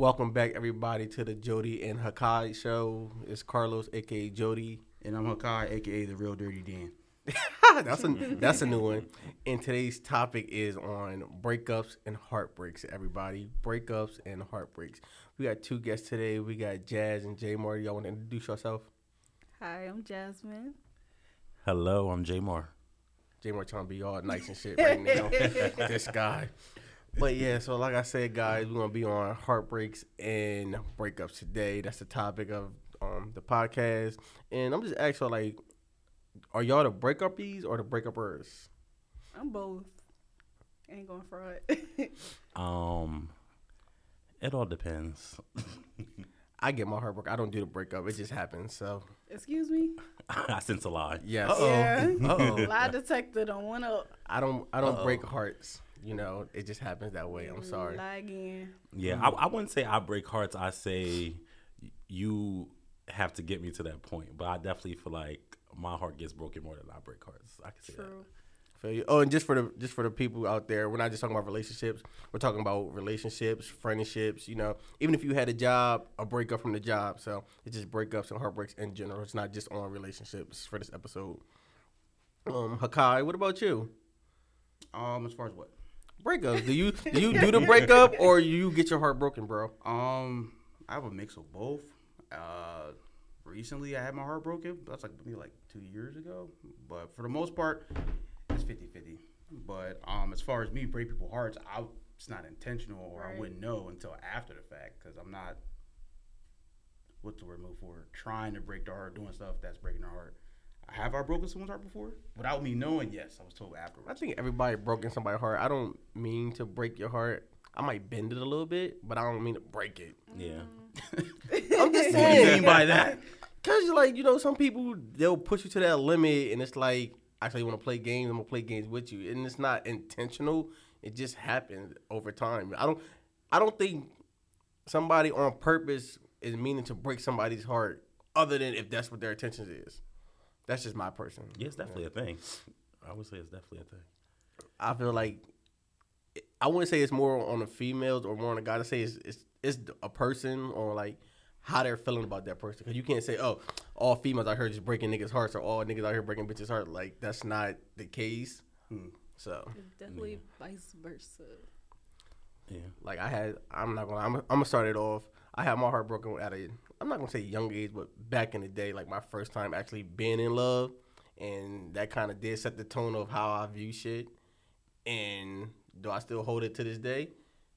Welcome back, everybody, to the Jodi and Hakai show. It's Carlos, aka Jodi. And I'm Hakai, aka the real Dirty Dan. that's a that's a new one. And today's topic is on breakups and heartbreaks. Everybody, breakups and heartbreaks. We got two guests today. We got Jazz and Jay Moore. Y'all want to introduce yourself? Hi, I'm Jasmine. Hello, I'm Jay Moore. Jay Moore trying to be all nice and shit right now. this guy. But yeah, so like I said, guys, we're gonna be on heartbreaks and breakups today. That's the topic of um, the podcast. And I'm just asking, like, are y'all the breakupies or the breakupers? I'm both. Ain't going fraud. Um, it all depends. I get my heartbreak. I don't do the breakup. It just happens. So Excuse me. I sense a lie. yes, Yeah. Uh-oh. Lie detector don't want to I don't. I don't Uh-oh. break hearts. You know, it just happens that way. I'm sorry. Lie again. Yeah, I, I wouldn't say I break hearts. I say you have to get me to that point. But I definitely feel like my heart gets broken more than I break hearts. I can say that. True. Feel you. Oh, and just for the just for the people out there, we're not just talking about relationships. We're talking about relationships, friendships. You know, even if you had a job, a breakup from the job. So it's just breakups and heartbreaks in general. It's not just on relationships for this episode. Um, Hakai, what about you? Um, as far as what? Breakups. Do you do you do the breakup or you get your heart broken, bro? Um, I have a mix of both. Uh, recently I had my heart broken. That's like maybe like two years ago. But for the most part, it's 50-50. But um, as far as me break people's hearts, I it's not intentional, or I wouldn't know until after the fact because I'm not. What's the word move for? Trying to break their heart, doing stuff that's breaking their heart. Have I broken someone's heart before? Without me knowing, yes, I was told afterwards. I think everybody broken somebody's heart. I don't mean to break your heart. I might bend it a little bit, but I don't mean to break it. that. Yeah. Mm. I'm just saying. What do you mean by that? Cause you're like, you know, some people they'll push you to that limit, and it's like, actually, want to play games. I'm gonna play games with you, and it's not intentional. It just happens over time. I don't, I don't think somebody on purpose is meaning to break somebody's heart, other than if that's what their intentions is. That's just my person. Yeah, it's definitely a thing. I would say it's definitely a thing. I feel like I wouldn't say it's more on the females or more on the guy to say it's it's, it's a person or like how they're feeling about that person. Because you can't say, oh, all females out here just breaking niggas' hearts or all niggas out here breaking bitches' heart. Like that's not the case. Hmm. So It's definitely vice versa. Yeah. like I had, I'm not gonna, I'm, I'm gonna start it off. I had my heart broken at a, I'm not gonna say young age, but back in the day, like my first time actually being in love, and that kind of did set the tone of how I view shit. And do I still hold it to this day?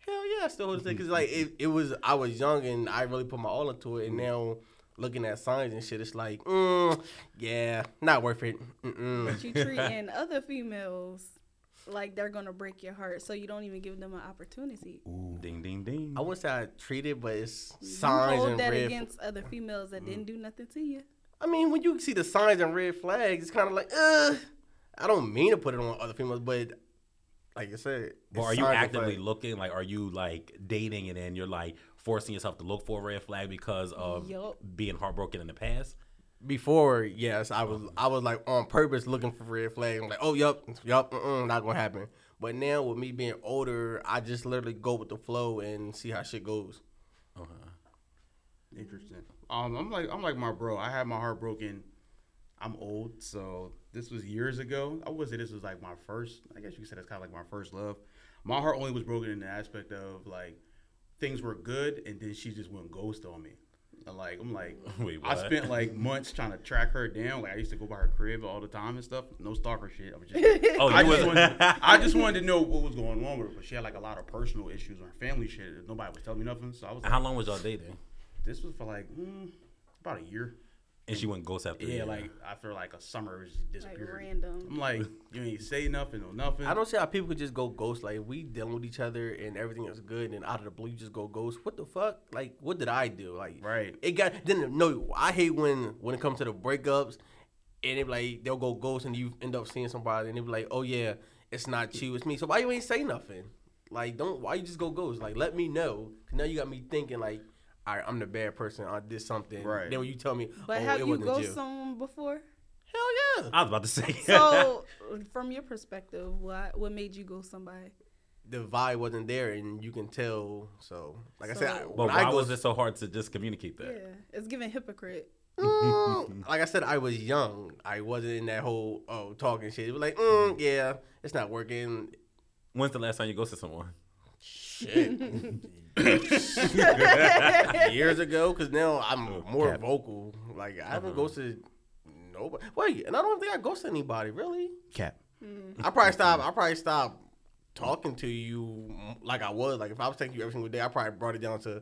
Hell yeah, I still hold it to this day. because like it, it was I was young and I really put my all into it, and now looking at signs and shit, it's like, mm, yeah, not worth it. Mm-mm. But you treating other females like they're gonna break your heart, so you don't even give them an opportunity. Ooh, ding, ding, ding. I wouldn't say I treat it, but it's You signs hold and that red. against other females that didn't do nothing to you. I mean, when you see the signs and red flags, it's kind of like, uh, I don't mean to put it on other females, but like I said, But are you actively flags. looking? Like, are you like dating and then you're like forcing yourself to look for a red flag because of Yup. being heartbroken in the past? Before, yes, I was, I was like on purpose looking for red flags. I'm like, oh, yup, yup, uh-uh, not gonna happen. But now with me being older, I just literally go with the flow and see how shit goes. Interesting. Um, I'm like I'm like my bro. I had my heart broken. I'm old, so this was years ago. I would say this was like my first. I guess you could say that's kind of like my first love. My heart only was broken in the aspect of like things were good, and then she just went ghost on me. And, like I'm like Wait, I spent like months trying to track her down. Like I used to go by her crib all the time and stuff. No stalker shit. I was just Oh, I just, wanted, I just wanted to know what was going on with her, but she had like a lot of personal issues on her family shit. Nobody was telling me nothing, so I was like, How long was y'all dating? this was for like mm, about a year. And she went ghost after a Yeah, year. like after like a summer, it just Like disappeared. random. I'm like, you ain't say nothing or nothing. I don't see how people could just go ghost. Like, if we dealing with each other and everything is good, and out of the blue, you just go ghost. What the fuck? Like, what did I do? Like, Right. It got then. No, I hate when when it comes to the breakups, and they be like they'll go ghost, and you end up seeing somebody, and they be like, oh yeah, it's not you, it's me. So why you ain't say nothing? Like, don't why you just go ghost? Like, let me know. Cause now you got me thinking like, all right, I'm the bad person. I did something. Right. Then when you tell me, But oh, have it you wasn't you. someone before? Hell yeah. I was about to say. So, from your perspective, what what made you go somebody? the vibe wasn't there, and you can tell. So, like I said, I, But when I why go, was it so hard to just communicate that? Yeah, it's giving hypocrite. Mm, like I said, I was young. I wasn't in that whole oh talking shit. It was like, mm, yeah, it's not working. When's the last time you ghosted someone? Shit. Years ago, because now I'm more cap. vocal. Like I haven't Uh-huh. ghosted nobody. Wait, and I don't think I ghosted anybody really. Cap. I probably stop. I probably stop talking to you like I was. Like if I was texting you every single day, I probably brought it down to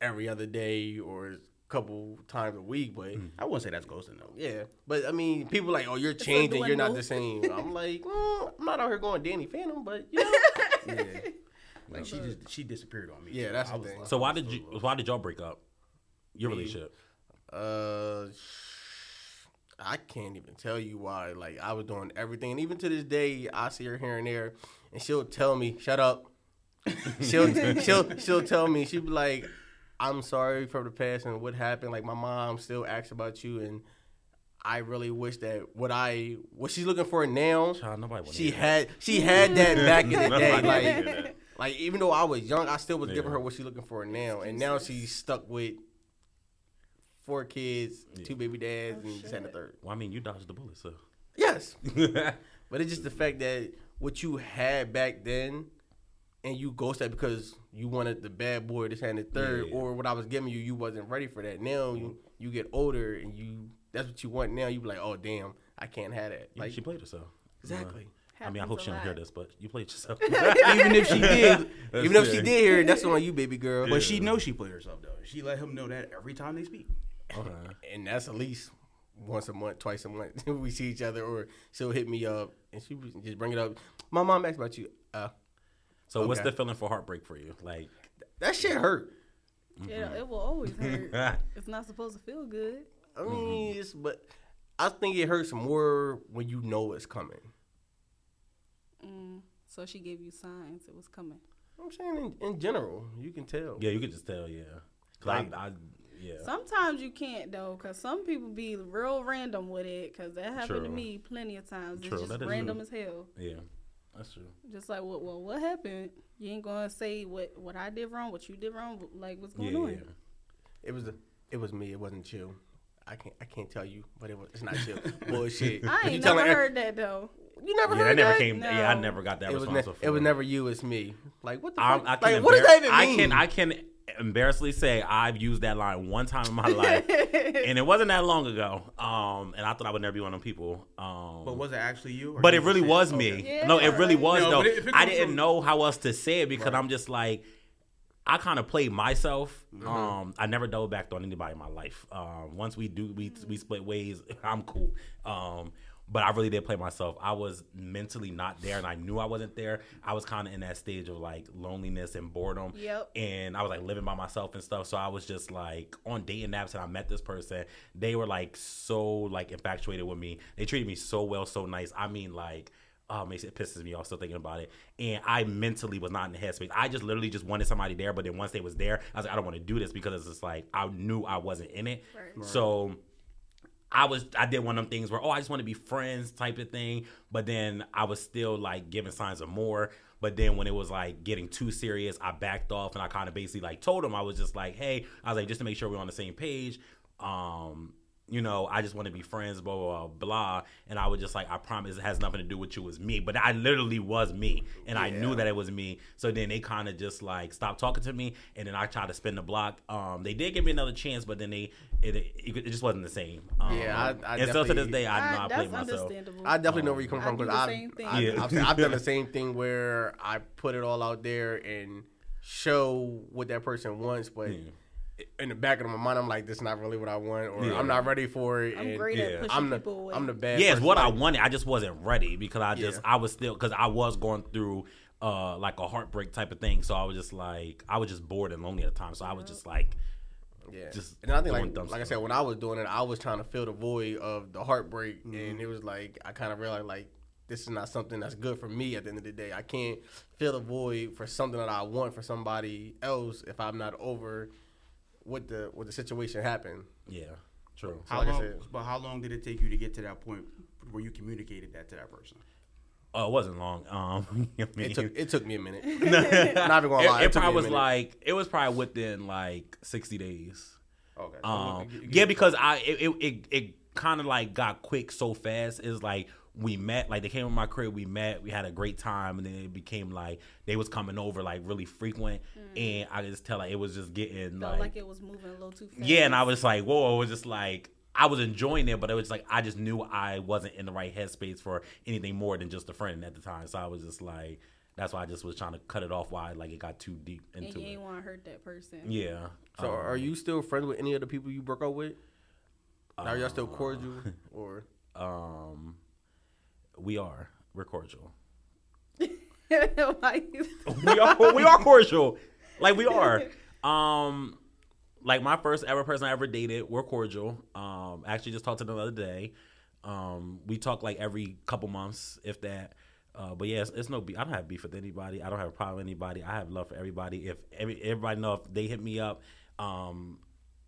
every other day or a couple times a week. But I wouldn't say that's ghosting though. yeah, but I mean, people like, oh, you're changing. You're not the same. I'm like, mm, I'm not out here going Danny Phantom, but you know, Yeah. Like she just she disappeared on me. Yeah, that's I the thing. So why did you? Why did y'all break up? Your Me. relationship. Uh, I can't even tell you why. Like I was doing everything, and even to this day, I see her here and there, and she'll tell me, "Shut up." she'll she'll she'll tell me she'll be like, "I'm sorry for the past and what happened." Like my mom still asks about you, and I really wish that what I what she's looking for now. Child, nobody wanna She hear had she had that back in the day. Nobody wanna Like hear that. Like even though I was young, I still was Yeah. giving her what she's looking for now, and now she's stuck with four kids, Yeah. two baby dads, Oh, and this and the shit. third. Well, I mean, you dodged the bullet, so. Yes, but it's just the fact that what you had back then, and you ghosted because you wanted the bad boy, this and the third, Yeah. or what I was giving you, you wasn't ready for that. Now you mm-hmm. you get older and you that's what you want. Now you be like, oh damn, I can't have that. Like Like she played herself. exactly. Uh-huh. I mean, I hope she don't hear this, but you played yourself. even if she did, That's even if she did hear it, that's on you, baby girl. But she knows she played herself though. She let him know that every time they speak. okay. and that's at least once a month, twice a month. we see each other, or she'll hit me up and she would just bring it up. My mom asked about you. Uh, So what's the feeling for heartbreak for you? Like, that shit hurt. Yeah, it will always hurt. it's not supposed to feel good. I mean, it's, but I think it hurts more when you know it's coming. Mm. So she gave you signs it was coming. I'm saying in, in general, you can tell. yeah, you could just tell, yeah. 'Cause Like- I, I, yeah. Sometimes you can't though, cause some people be real random with it. Cause that happened to me plenty of times. True, It's that just is random true. as hell. Yeah, that's true. Just like what? Well, what happened? You ain't gonna say what what I did wrong, what you did wrong. Like what's going Yeah, on? yeah. It was it was me. It wasn't you. I can't I can't tell you, but it was it's not chill. Bullshit. I You ain't telling never ev- heard that though. You never Yeah, heard that never that? came. Yeah, I never got that It was, ne- response it was never you. It's me. Like what the I, fuck? I can like what does that even embar- I mean? can I can embarrassingly say I've used that line one time in my life, and it wasn't that long ago. Um, and I thought I would never be one of them people. Um, But was it actually you? or but it really just was said- me. okay. no, it really Yeah. was No, though. but if it I didn't from- know how else to say it because Right. I'm just like, I kind of played myself. Mm-hmm. Um, I never double backed on anybody in my life. Um, once we do, we we split ways. I'm cool. Um, but I really did play myself. I was mentally not there, and I knew I wasn't there. I was kind of in that stage of like loneliness and boredom. Yep. And I was like living by myself and stuff. So I was just like on dating apps, and I met this person. They were like so like infatuated with me. They treated me so well, so nice. I mean, like. Oh, makes it pisses me off still thinking about it. And I mentally was not in the headspace. I just literally just wanted somebody there, but then once they was there, I was like, I don't want to do this because it's just like I knew I wasn't in it. Right. So I was I did one of them things where oh I just want to be friends type of thing, but then I was still like giving signs of more. But then when it was like getting too serious, I backed off and I kind of basically like told him I was just like, hey, I was like just to make sure we're on the same page. Um, you know, I just want to be friends, blah, blah, blah, blah. And I was just like, I promise it has nothing to do with you, it's me. But I literally was me. And I knew that it was me. So then they kind of just like stopped talking to me. And then I tried to spin the block. Um, they did give me another chance, but then they, it, it, it just wasn't the same. Um, Yeah, I- I and still to this definitely- day, I know I, that's played myself. understandable. I definitely know where you come I from because I've. I, Yeah. I've, I've done the same thing where I put it all out there and show what that person wants, but Yeah. In the back of my mind, I'm like, this is not really what I want, or Yeah. I'm not ready for it. I'm and great yeah. at pushing I'm the people away. I'm the bad. yeah, it's person. what I wanted. I just wasn't ready because I just Yeah. I was still because I was going through uh like a heartbreak type of thing. So I was just like I was just bored and lonely at the time. So I was just like Yeah, just and I think doing like dumb like I said, when I was doing it, I was trying to fill the void of the heartbreak, Mm-hmm. and it was like I kind of realized like this is not something that's good for me. At the end of the day, I can't fill the void for something that I want for somebody else if I'm not over what the what the situation happened. yeah, true. How like I long? said- but how long did it take you to get to that point where you communicated that to that person? Oh, it wasn't long. Um, I mean, It took it took me a minute. it, Not even gonna lie. it It, took me probably was like it was probably within like sixty days. Okay. so Um, you- you- yeah, because I it it it, it kind of like got quick so fast. It's like we met, like they came to my crib, we met, we had a great time, and then it became like they was coming over like really frequent, and I just tell like it was just getting Felt like, like it was moving a little too fast. yeah, and I was like, whoa, it was just like. I was enjoying it, but it was like I just knew I wasn't in the right headspace for anything more than just a friend at the time. So I was just like, that's why I just was trying to cut it off. Why like it got too deep and into you it. ain't want to hurt that person. Yeah. So Um, are you still friends with any of the people you broke up with? Are y'all still cordial or? Um, we are. We're cordial. we are. We are cordial. Like we are. Um, like my first ever person I ever dated. We're cordial. Um, I actually just talked to them the other day. Um, we talk like every couple months, if that. Uh, but yeah, it's, it's no beef. I don't have beef with anybody. I don't have a problem with anybody. I have love for everybody. If every, everybody know if they hit me up, um,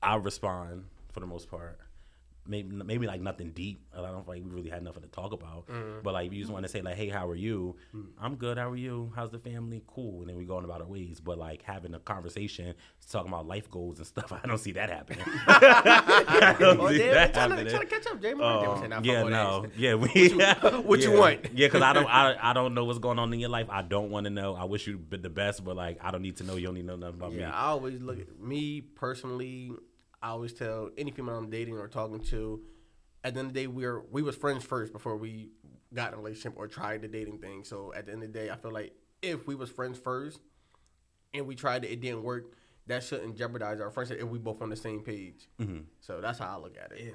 I'll respond for the most part. Maybe maybe like nothing deep. I don't feel like we really had nothing to talk about. Mm-hmm. But like you just want to say like, hey, how are you? Mm. I'm good. How are you? How's the family? Cool. And then we go on about our ways. But like having a conversation, talking about life goals and stuff, I don't see that happening. I don't Oh, see that trying, to, trying to catch up, Jay. My Oh, birthday was saying, yeah, no, that. yeah. We, you- what you want? Yeah, because I don't, I, I don't know what's going on in your life. I don't want to know. I wish you the best, but like, I don't need to know. You don't need to know nothing about Yeah, me. I always look at me personally. I always tell any female I'm dating or talking to. At the end of the day, we're we was friends first before we got in a relationship or tried the dating thing. So at the end of the day, I feel like if we was friends first and we tried it, it didn't work. That shouldn't jeopardize our friendship if we both on the same page. Mm-hmm. So that's how I look at it. if,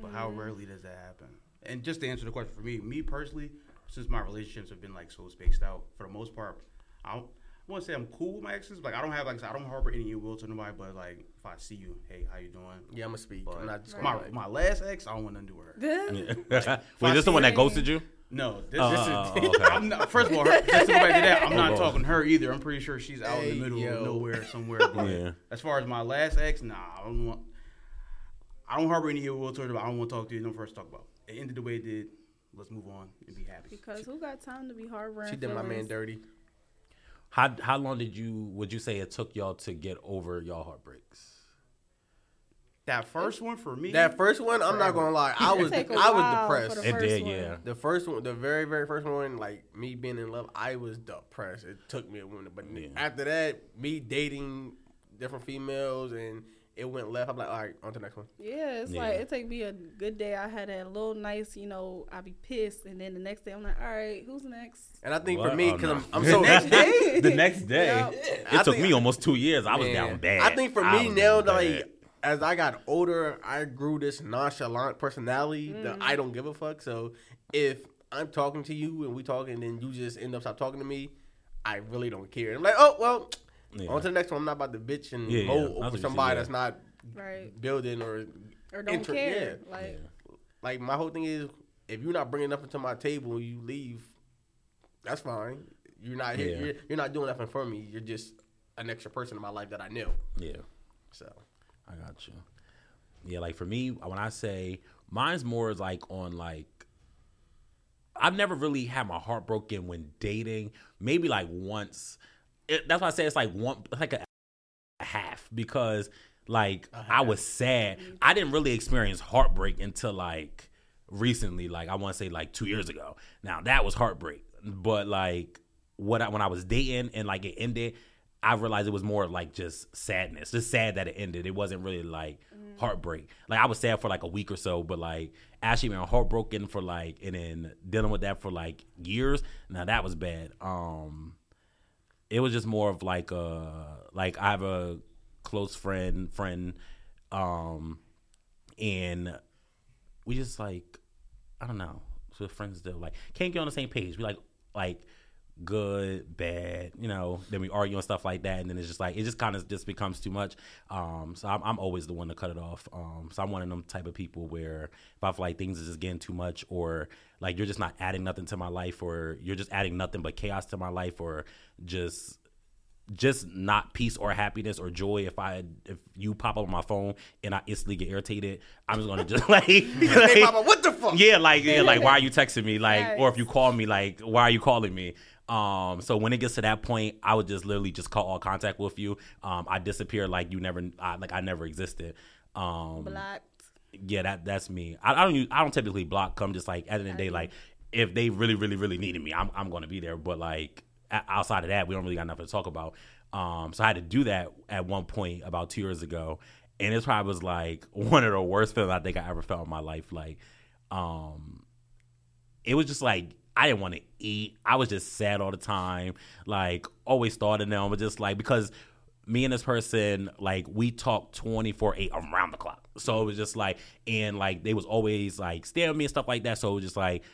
but how rarely does that happen? And just to answer the question for me, me personally, since my relationships have been like so spaced out, for the most part, I don't I want to say I'm cool with my exes. Like I don't have like I said, I don't harbor any ill will to nobody. But like if I see you, hey, how you doing? Yeah, I'm gonna speak. But I'm not just my gonna my last ex, I don't want nothing to do with her. Wait, this the one that ghosted you? No, this, Oh, this oh, is. oh, okay. I'm not, first of all, her, just to go back to that, I'm Oh, not Lord. talking to her either. I'm pretty sure she's out in the middle yo. of nowhere somewhere. But Yeah. as far as my last ex, nah, I don't want. I don't harbor any ill will towards her. but I don't want to talk to you. No first talk about. It ended the way it did. Let's move on and be happy. because who got time to be harboring? she did my man dirty. How how long did you would you say it took y'all to get over y'all heartbreaks? That first one for me. That first one, I'm not gonna lie, I was Take a I was depressed. It did, one. yeah. The first one, the very, very first one, like me being in love, I was depressed. It took me a minute, but Yeah. after that, me dating different females and it went left. I'm like, all right, on to the next one. Yeah, it's Yeah. like it take me a good day. I had a little nice, you know, I be pissed, and then the next day I'm like, all right, who's next? And I think What? for me, Oh, because no. I'm, I'm so next day. the next day, Yeah. it I took think- me almost two years. I was Man, down bad. I think for me now, like as I got older, I grew this nonchalant personality that mm. I don't give a fuck. So if I'm talking to you and we talking, and then you just end up stop talking to me, I really don't care. I'm like, oh well, Yeah. on to the next one. I'm not about to bitch and Yeah, yeah. moan That's what over somebody said, that's not Right. building or Or don't Inter- care. yeah. Like, like my whole thing is if you're not bringing nothing to my table and you leave, that's fine. You're not here. Yeah. You're, you're not doing nothing for me. You're just an extra person in my life that I knew. yeah. So I got you. Yeah, like for me, when I say mine's more is like on like I've never really had my heart broken when dating. Maybe like once. It, that's why I say it's like one, like a half because like I was sad. I didn't really experience heartbreak until like recently. Like I want to say like two years ago. Now that was heartbreak, but like what I, when I was dating and like it ended, I realized it was more like just sadness, just sad that it ended. It wasn't really like heartbreak. Like I was sad for like a week or so, but like actually being heartbroken for like and then dealing with that for like years. Now that was bad. Um, it was just more of like a like I have a close friend friend um and we just like I don't know. We're friends still like can't get on the same page. We like like good bad you know then we argue and stuff like that and then it's just like it just kind of just becomes too much um so I'm, I'm always the one to cut it off um so I'm one of them type of people where if I feel like things is just getting too much or like you're just not adding nothing to my life or you're just adding nothing but chaos to my life or just just not peace or happiness or joy. If I if you pop up on my phone and I instantly get irritated, I'm just gonna just like, Hey, Papa, what the fuck? yeah, like yeah, like why are you texting me? Like, or if you call me, like why are you calling me? Um, so when it gets to that point, I would just literally just cut all contact with you. Um, I disappear like you never, I, like I never existed. Um, Blocked. yeah, that that's me. I, I don't use, I don't typically block. Come just like at the end of the day, like if they really, really, really needed me, I'm I'm gonna be there. But like outside of that, we don't really got nothing to talk about. Um, so I had to do that at one point about two years ago, and it probably was like one of the worst feelings I think I ever felt in my life. Like, um, it was just like I didn't want to eat. I was just sad all the time. Like always thought of them, but just like because me and this person like we talked 24 8 around the clock so it was just like and like they was always like staring at me and stuff like that so it was just like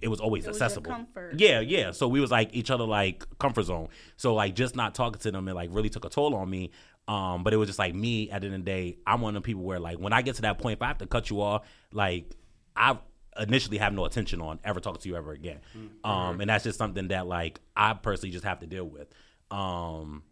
it was always It was accessible comfort. yeah yeah so we was like each other like comfort zone so like just not talking to them it like really took a toll on me um but it was just like me at the end of the day i'm one of the people where like when i get to that point if i have to cut you off like i initially have no attention on ever talking to you ever again um and that's just something that like i personally just have to deal with um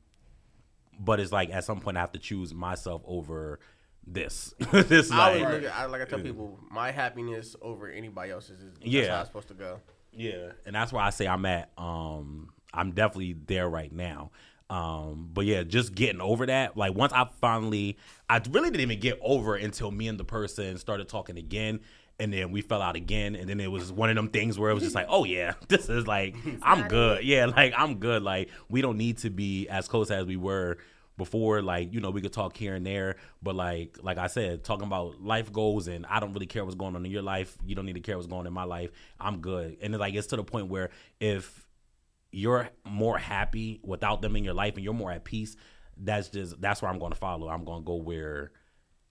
but it's like at some point I have to choose myself over this. this I like look at, I, like I tell people, my happiness over anybody else's is that's Yeah. how it's supposed to go. yeah, and that's why I say I'm at. Um, I'm definitely there right now. Um, but yeah, just getting over that. Like once I finally, I really didn't even get over it until me and the person started talking again. And then we fell out again, and then it was one of them things where it was just like, "Oh yeah, this is like I'm good, yeah, like I'm good. Like we don't need to be as close as we were before. Like you know we could talk here and there but like like i said talking about life goals and i don't really care what's going on in your life. You don't need to care what's going on in my life. I'm good. And it's like it's to the point where if you're more happy without them in your life and you're more at peace that's just that's where i'm going to follow. I'm going to go where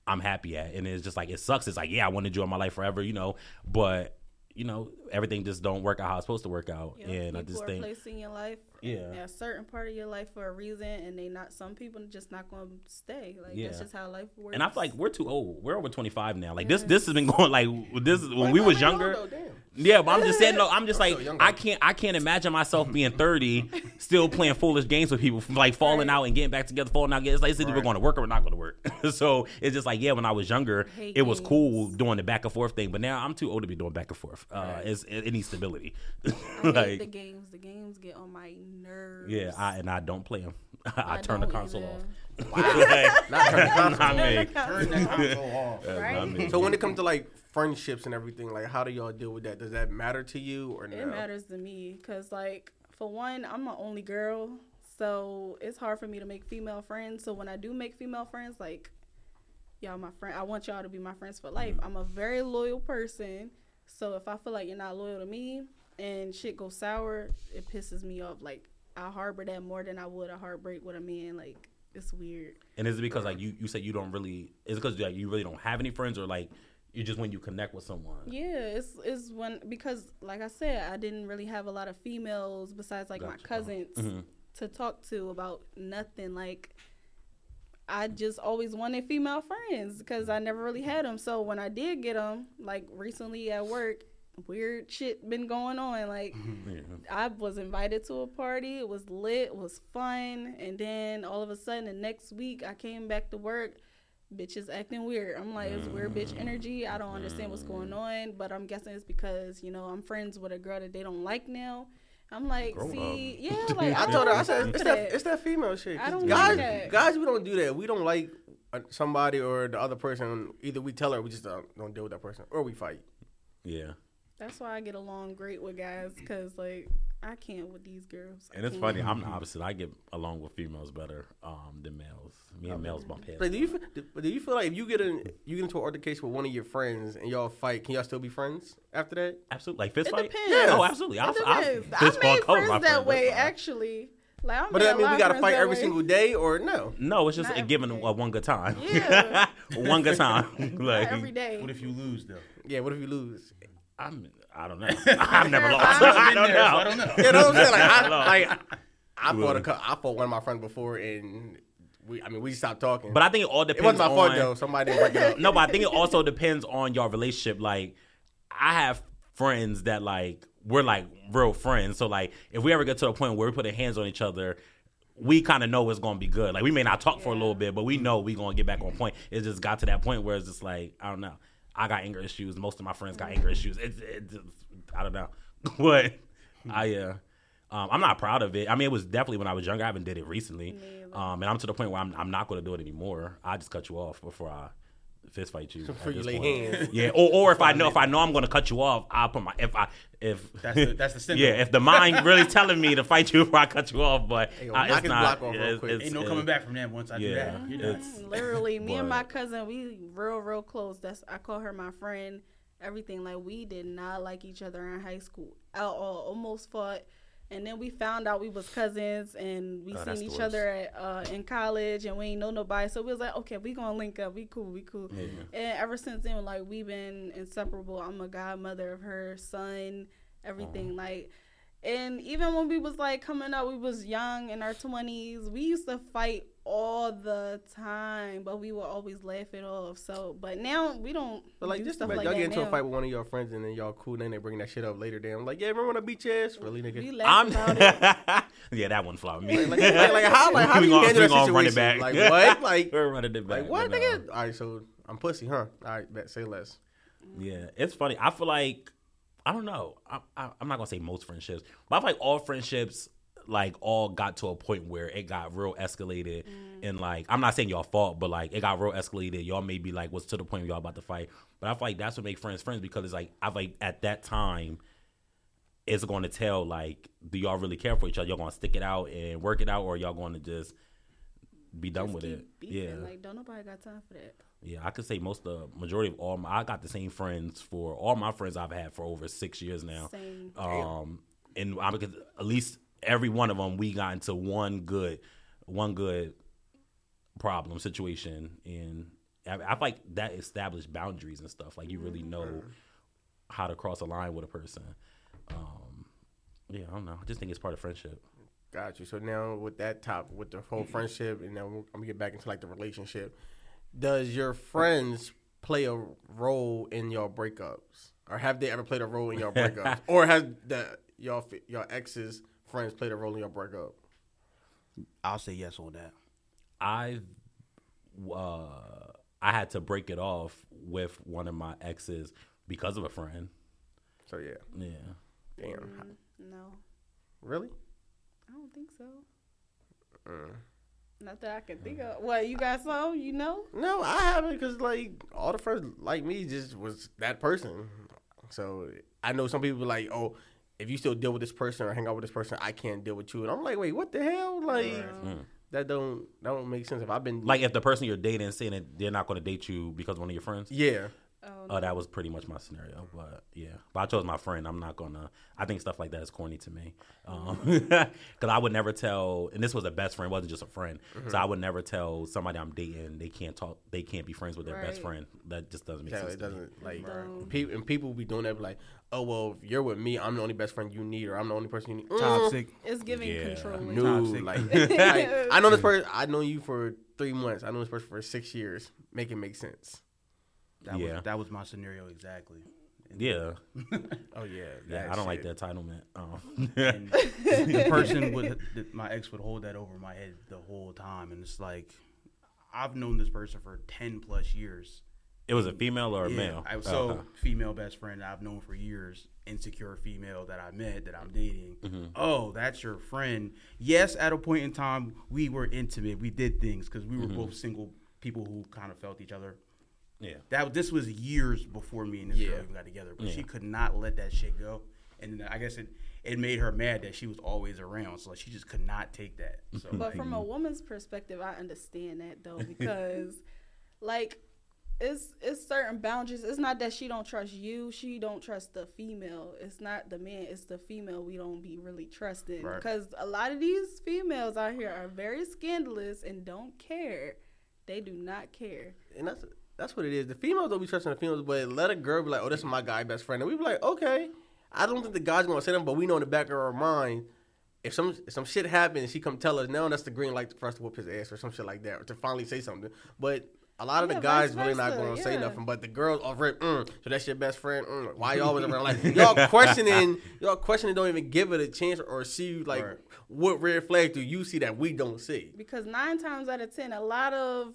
i'm happy at. And it's just like it sucks. It's like yeah i wanted you in my life forever you know? But you know everything just don't work out how it's supposed to work out. Yep, and i just think placed in your life Yeah. at a certain part of your life for a reason, and they not. Some people just not going to stay. Like Yeah. that's just how life works. And I feel like we're too old. We're over twenty five now. Like this, this has been going like this is when we was I know, younger. though. Yeah, but I'm just saying. No, I'm just like still. I can't. I can't imagine myself being 30, still playing foolish games with people, like falling Right. out and getting back together, falling out. again. It's like it's either we're going to work or we're not going to work. so it's just like yeah, when I was younger, Hate it was games. cool doing the back and forth thing. But now I'm too old to be doing back and forth. Uh, Right. it's, it, it needs stability. I hate the games. The games get on my nerves. yeah, I, and I don't play them. I, I turn the console either. off. Like, Not turn the console not me. Turn that console off. Right? not me. So when it comes to like friendships and everything, like how do y'all deal with that? Does that matter to you or no? It matters to me because, like, for one, I'm my only girl, so it's hard for me to make female friends. So when I do make female friends, like, y'all my friend, I want y'all to be my friends for life. Mm-hmm. I'm a very loyal person, so if I feel like you're not loyal to me and shit goes sour, it pisses me off. Like, I harbor that more than I would a heartbreak with a man. Like, it's weird. And is it because like you, you said you don't really? Is it because like you really don't have any friends, or like you just when you connect with someone? Yeah, it's it's when because like I said, I didn't really have a lot of females besides like my Gotcha. cousins Mhm. to talk to about nothing. Like I just always wanted female friends because I never really had them. So when I did get them, like recently at work, weird shit been going on. Like mm-hmm. Yeah. I was invited to a party. It was lit. It was fun. And then all of a sudden, the next week, I came back to work. Bitches acting weird. I'm like, it's weird bitch mm-hmm. energy. I don't understand what's going mm-hmm. on. But I'm guessing it's because you know I'm friends with a girl that they don't like now. I'm like, Grown see, yeah, like I I told her, I said, it's that. that, it's that female shit. I 'Cause don't guys, like that. guys, we don't do that. We don't like uh, somebody or the other person. Either we tell her, we just don't, don't deal with that person, or we fight. yeah. That's why I get along great with guys because like I can't with these girls. I And it's can't. funny. I'm the opposite. I get along with females better um, than males. Me and males bump heads. But do you, feel- do- but do you feel like if you get in, you get into an altercation with one of your friends and y'all fight, can y'all still be friends after that? absolutely, like fist It fight. depends. Yeah, oh, absolutely. It I'll, I'll fist I made cover my friends that friends, way actually. Like I'm But made that a mean we gotta fight every way. single day, or no? No, it's just Not a given a one good time. Yeah. one good time. Not like every day. What if you lose though? Yeah. What if you lose? I'm. I don't know. I've never lost. I don't there, so know. I don't know. You know what I'm saying? Like, I, like, I fought a. I fought one of my friends before, and we, I mean, we stopped talking. But I think it all depends. it wasn't my fault though. Somebody didn't break it up. no, but I think it also depends on your relationship. Like, I have friends that like we're like real friends. So like, if we ever get to a point where we put our hands on each other, we kind of know it's gonna be good. Like we may not talk for a little bit, but we know we gonna get back on point. It just got to that point where it's just like I don't know. I got anger issues. Most of my friends got anger issues. It's, it's I don't know, but I uh, um, I'm not proud of it. I mean, it was definitely when I was younger. I haven't did it recently, um, and I'm to the point where I'm I'm not gonna do it anymore. I just cut you off before I fist fight you. Before at you this lay point. hands. Yeah, or, or if I know if I know I'm gonna cut you off, I'll put my if I if That's the- that's the symbol. yeah if the mind really telling me to fight you before I cut you off, but Hey, yo, uh, knock it's his not. block off real quick. it's- Ain't no coming back from that once I do Yeah, that. You're Literally, me and my cousin, we real, real close. That's I call her my friend. Everything like we did not like each other in high school at all. Almost fought, and then we found out we was cousins, and we Oh, seen each other at, uh, in college, and we ain't know nobody. So we was like, okay, we gonna link up. We cool, we cool. And ever since then, like we been inseparable. I'm a godmother of her son. Everything like. And even when we was like coming up, we was young in our twenties. We used to fight all the time, but we would always laugh it off. So, but now we don't. But like do just stuff like like y'all that get into a fight with one of your friends and then y'all cool, then they bring that shit up later. Then I'm like, yeah, remember when I beat your ass? Really, nigga? We laugh I'm about it. yeah, that one fly with me. like, like, like, how like how We do you gonna- handle we that gonna run it back. Like what? Like We're running it back. like what, but, nigga? All right, so I'm pussy, huh? All right, bet say less. Yeah, it's funny. I feel like I don't know. I, I, I'm not gonna say most friendships, but I feel like all friendships like all got to a point where it got real escalated, and like I'm not saying y'all fault, but like it got real escalated. Y'all maybe like was to the point where y'all about to fight, but I feel like that's what make friends friends because it's like I feel like at that time. It's going to tell like, do y'all really care for each other? Y'all going to stick it out and work it out, or y'all going to just be done Just with it? Yeah, Like don't nobody got time for that. yeah, I could say most of the majority of all my I got the same friends for all my friends I've had for over six years now. Same. Um, and I because at least every one of them we got into one good, one good problem situation, and I, I feel like that established boundaries and stuff. Like you really know how to cross a line with a person. Um, yeah, I don't know. I just think it's part of friendship. Got you. So now with that top, with the whole friendship, and then I'm gonna get back into like the relationship. Does your friends play a role in your breakups, or have they ever played a role in your breakups, or has the your your ex's friends played a role in your breakup? I'll say yes on that. I uh I had to break it off with one of my exes because of a friend. So yeah, Yeah. damn, No, really? I don't think so. Mm. Not that I can think of. What you got some? You know? No, I haven't because like all the friends like me just was that person. So I know some people like, oh, if you still deal with this person or hang out with this person, I can't deal with you. And I'm like, wait, what the hell? Like mm. that don't that don't make sense. If I've been Like if the person you're dating saying that they're not going to date you because one of your friends. yeah, Oh, Oh, that was pretty much my scenario, but yeah. But I chose my friend. I'm not gonna. I think stuff like that is corny to me, because I would never tell. And this was a best friend, it wasn't just a friend. So I would never tell somebody I'm dating they can't talk, they can't be friends with their best friend. That just doesn't make yeah, sense. it to doesn't like Right. people and people be doing that be like, oh well, if you're with me, I'm the only best friend you need, or I'm the only person you need. Mm, Toxic. it's giving Yeah. controlling. No, Toxic. like, like, I know this person. I know you for three months. I know this person for six years. Make it make sense. That Yeah. was that was my scenario exactly. Yeah, Oh yeah, yeah. I don't like that entitlement. Um, And the person would the, my ex would hold that over my head the whole time, and it's like I've known this person for ten plus years. it was a female or a Yeah, male. I, Oh, so okay. female best friend I've known for years, insecure female that I met that I'm dating. Mm-hmm. Oh, that's your friend. Yes, at a point in time we were intimate. We did things because we were Mm-hmm. both single people who kind of felt each other. Yeah. That this was years before me and this Yeah. girl even got together, but Yeah. she could not let that shit go. And I guess it it made her mad that she was always around, so she just could not take that. So, But like, from a woman's perspective, I understand that though because, like, it's it's certain boundaries. It's not that she don't trust you; she don't trust the female. It's not the man; it's the female we don't be really trusting. Right. Because a lot of these females out here are very scandalous and don't care. They do not care. and that's that's what it is. The females don't be trusting the females, but let a girl be like, "Oh, this is my guy best friend," and we be like, "Okay." I don't think the guy's gonna say that, but we know in the back of our mind, if some if some shit happens, and she come tell us now, that's the green light for us to whoop his ass or some shit like that, or to finally say something. But a lot of Yeah, the guys really not gonna say nothing, but the girls are rip. Mm, so that's your best friend. Mm, why you always around? Like y'all questioning, y'all questioning, don't even give it a chance or see like Right. what red flag do you see that we don't see? because nine times out of ten, a lot of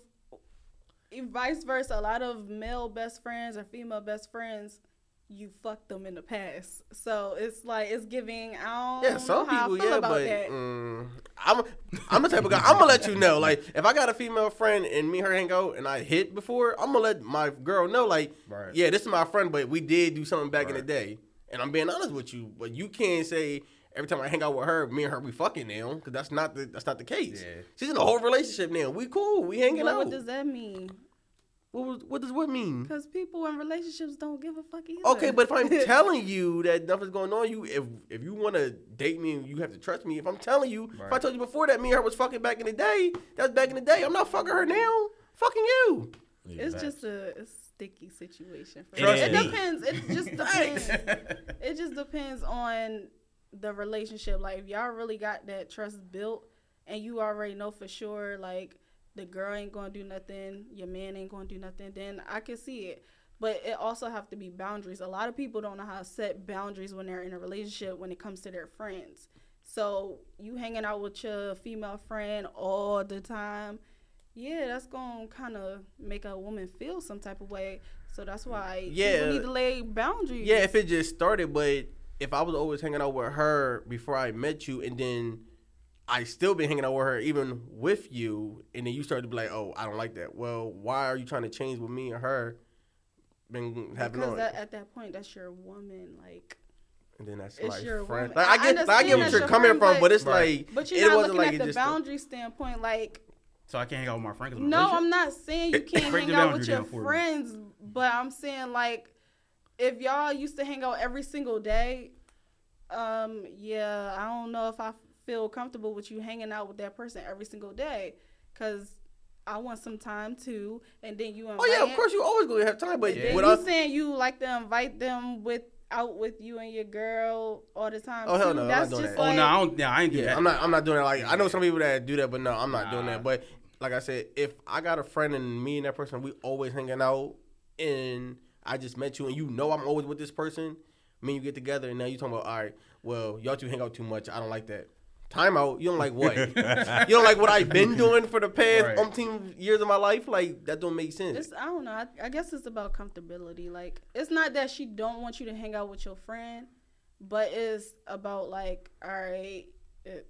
vice versa, a lot of male best friends or female best friends, you fucked them in the past. So it's like it's giving. I Yeah, some know how people, I feel yeah, about but that. mm, I'm I'm the type of guy. I'm gonna let you know. Like, if I got a female friend and me and her hang out and I hit before, I'm gonna let my girl know. Like, Right. yeah, this is my friend, but we did do something back in the day, and I'm being honest with you. But you can't say every time I hang out with her, me and her we fucking now, because that's not the that's not the case. Yeah. She's in a whole relationship now. We cool. We hanging But out. what does that mean? What, was- what does what mean? Because people in relationships don't give a fuck either. Okay, but if I'm telling you that nothing's going on, you if if you want to date me, you have to trust me. If I'm telling you, if I told you before that me and her was fucking back in the day, that's back in the day. I'm not fucking her now. Fucking you. it's just a, a sticky situation. For Trust it me. depends. It just depends. it just depends on the relationship. Like if y'all really got that trust built, and you already know for sure, like the girl ain't gonna do nothing, your man ain't gonna do nothing, then I can see it. But it also have to be boundaries. A lot of people don't know how to set boundaries when they're in a relationship when it comes to their friends. So you hanging out with your female friend all the time, yeah, that's gonna kind of make a woman feel some type of way. So that's why Yeah. need to lay boundaries. Yeah, if it just started, but if I was always hanging out with her before I met you, and then I still been hanging out with her even with you, and then you start to be like, "Oh, I don't like that." Well, why are you trying to change with me and her? Been having because on, that, at that point, that's your woman. Like, and then that's it's like your friend. Like I I get, like, I get what you're coming friend, from, but- but it's Right. like, but you're it not wasn't looking like at it the just. boundary standpoint. Like, so I can't hang out with my friend. 'cause I'm in a no. I'm not saying you can't hang out with your down me. friends, but I'm saying like, if y'all used to hang out every single day, um, yeah, I don't know if I feel comfortable with you hanging out with that person every single day, cause I want some time too, and then you invite. Oh yeah, of course you always gonna have time, but Yeah. Then what you I, saying you like to invite them with out with you and your girl all the time. Oh, hell too. no, I'm not doing just that. Oh no, I don't. Yeah, I ain't do yeah, that. I'm not. I'm not doing that. Like I know some people that do that, but no, I'm not doing that. But like I said, if I got a friend and me and that person, we always hanging out, and I just met you, and you know I'm always with this person. Me and you get together, and now you talking about, all right, well, y'all two hang out too much. I don't like that. Time out. You don't like what? you don't like what I've been doing for the past Right. umpteen years of my life? Like that don't make sense. It's I don't know. I, I guess it's about comfortability. Like it's not that she don't want you to hang out with your friend, but it's about like all right, it,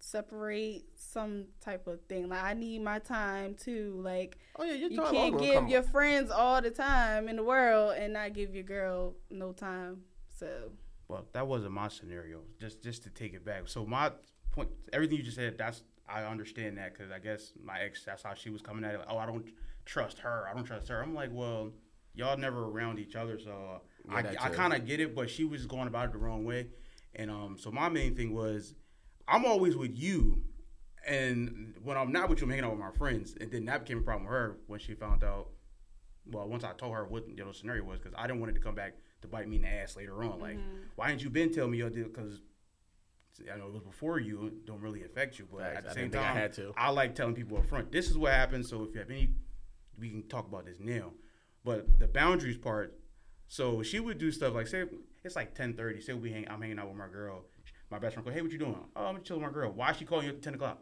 separate some type of thing. Like I need my time too. Like oh yeah, your you can't give your friends all the time in the world and not give your girl no time. So Well, that wasn't my scenario. Just just to take it back. So my point, everything you just said, that's I understand that because I guess my ex, that's how she was coming at it. Like, oh, I don't trust her. I don't trust her. I'm like, well, y'all never around each other, so uh, Yeah, I, I kind of get it. But she was going about it the wrong way, and um, so my main thing was, I'm always with you. And when I'm not with you, I'm hanging out with my friends. And then that became a problem with her when she found out. Well, once I told her what you know, the scenario was, because I didn't want it to come back to bite me in the ass later on. Like, why didn't you been tell me? Your deal? Because I know it was before you. It don't really affect you, but Facts. at the I same didn't I time, had to. I like telling people up front. This is what happened. So if you have any, we can talk about this now. But the boundaries part. So she would do stuff like say it's like ten thirty. Say we hang, I'm hanging out with my girl. My best friend go, hey, what you doing? Oh, I'm chilling with my girl. Why is she calling you at ten o'clock?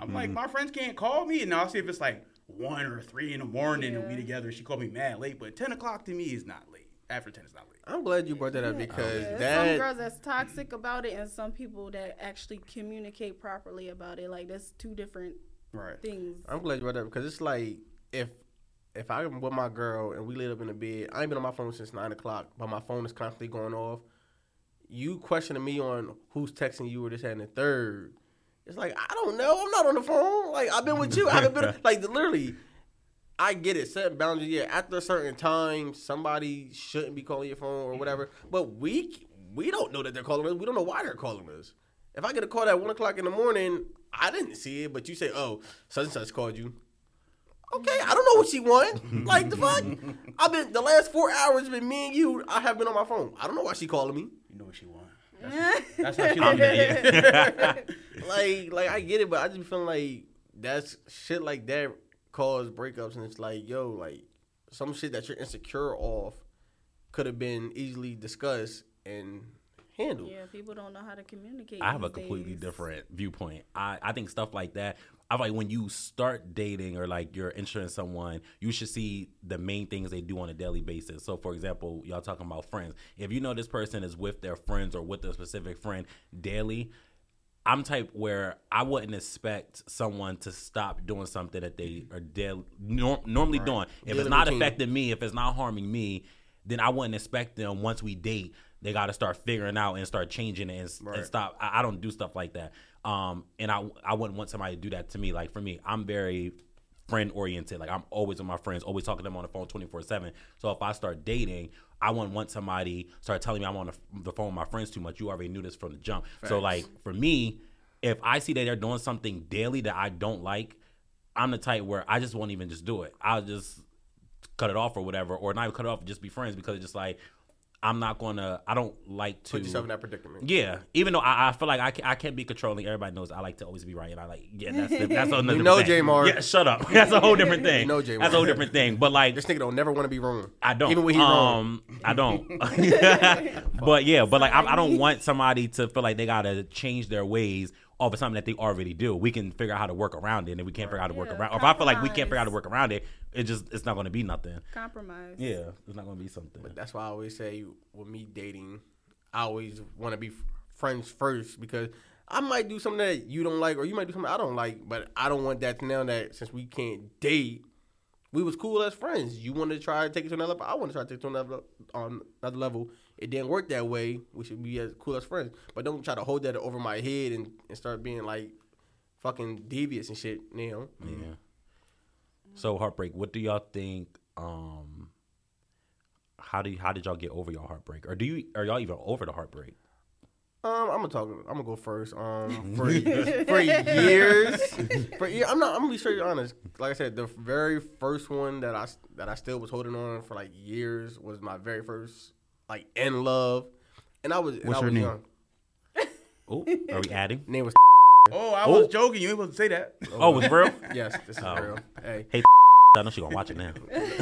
I'm like, my friends can't call me, and I'll see if it's like one or three in the morning and we together. She called me mad late, but ten o'clock to me is not late. After ten is not late. I'm glad you brought that up Yeah, because yeah, that some girls that's toxic about it and some people that actually communicate properly about it. Like that's two different Right. things. I'm glad you brought that up because it's like if if I'm with my girl and we lit up in the bed, I ain't been on my phone since nine o'clock, but my phone is constantly going off. You questioning me on who's texting you or this that, and the third. It's like I don't know. I'm not on the phone. Like I've been with you. I haven't been like literally. I get it. Setting boundaries. Yeah, after a certain time, somebody shouldn't be calling your phone or mm-hmm. whatever. But we we don't know that they're calling us. We don't know why they're calling us. If I get a call at one o'clock in the morning, I didn't see it, but you say, "Oh, such and such called you." Okay, I don't know what she want. like the fuck? I've been the last four hours been me and you. I have been on my phone. I don't know why she calling me. You know what she want. That's, that's how she I'm looking at you. Like, like I get it, but I just be feeling like that's shit like that cause breakups, and it's like, yo, like some shit that you're insecure of could have been easily discussed and handled. Yeah, people don't know how to communicate. I have a completely days. different viewpoint. I, I think stuff like that. I feel like when you start dating or like you're interested in someone, you should see the main things they do on a daily basis. So, for example, y'all talking about friends. If you know this person is with their friends or with a specific friend daily, I'm type where I wouldn't expect someone to stop doing something that they are nor- normally doing. If Daily it's not routine. affecting me, if it's not harming me, then I wouldn't expect them once we date. They got to start figuring out and start changing it and, and stop. I, I don't do stuff like that. Um, and I I wouldn't want somebody to do that to me. Like for me, I'm very friend oriented. Like I'm always with my friends, always talking to them on the phone 24 seven. So if I start dating, I wouldn't want somebody start telling me I'm on the, the phone with my friends too much. You already knew this from the jump. So like for me, if I see that they're doing something daily that I don't like, I'm the type where I just won't even just do it. I'll just cut it off or whatever, or not even cut it off, just be friends because it's just like I'm not gonna. I don't like to Put yourself in that predicament. yeah, even though I, I feel like I, can, I can't be controlling. Everybody knows I like to always be right, and I like yeah. That's the, that's another You know. J-Mar. Yeah, shut up. That's a whole different thing. You know J-Mar. That's a whole different thing. But like This nigga don't never want to be wrong. I don't. Even when he's wrong. um, I don't. but yeah, but like I, I don't want somebody to feel like they gotta change their ways over something that they already do. We can figure out how to work around it, and if we can't figure out how to work Yeah, around, or if I feel like we can't figure out how to work around it, it just it's not gonna be nothing. Compromise. Yeah, it's not gonna be something. But that's why I always say with me dating, I always want to be friends first because I might do something that you don't like or you might do something I don't like, but I don't want that to now that since we can't date, we was cool as friends. You want to try to take it to another level. I want to try to take it to another on another level. It didn't work that way. We should be as cool as friends, but don't try to hold that over my head and, and start being like fucking devious and shit. You know, Yeah. So heartbreak. What do y'all think? Um, how do you, how did y'all get over your heartbreak, or do you are y'all even over the heartbreak? Um, I'm gonna talk. I'm gonna go first. Um, for for years, for year, I'm not. I'm gonna be straight honest. Like I said, the very first one that I that I still was holding on for like years was my very first like in love, and I was. and What's I her was name? Young. Oh, are we adding? Name was. Oh, I Oh. was joking. You ain't supposed to say that. Oh, it's real. Yes, this is Oh. real. Hey, I know she gonna watch it now.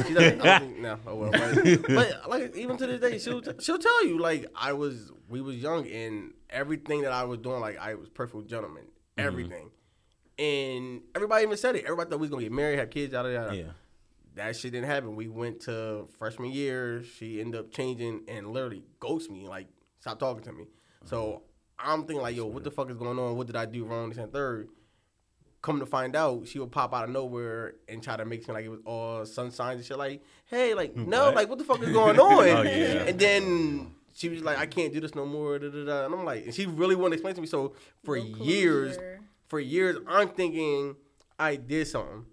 she doesn't. I don't think, no, oh well. But, but like even to this day, she'll t- she'll tell you like I was. We was young and everything that I was doing, like I was perfect gentleman. Mm-hmm. Everything. And everybody even said it. Everybody thought we was gonna get married, have kids, yada yada. Yeah. That shit didn't happen. We went to freshman year. She ended up changing and literally ghost me, like stop talking to me. So I'm thinking like, yo, what the fuck is going on? What did I do wrong? This and third. Come to find out, she would pop out of nowhere and try to make it seem like it was all sunshine and shit. Like, hey, like, hmm, no, What? like, what the fuck is going on? Oh, yeah. And then she was like, I can't do this no more. Da, da, da. And I'm like, and she really wouldn't explain to me. So for No years, for years, I'm thinking I did something.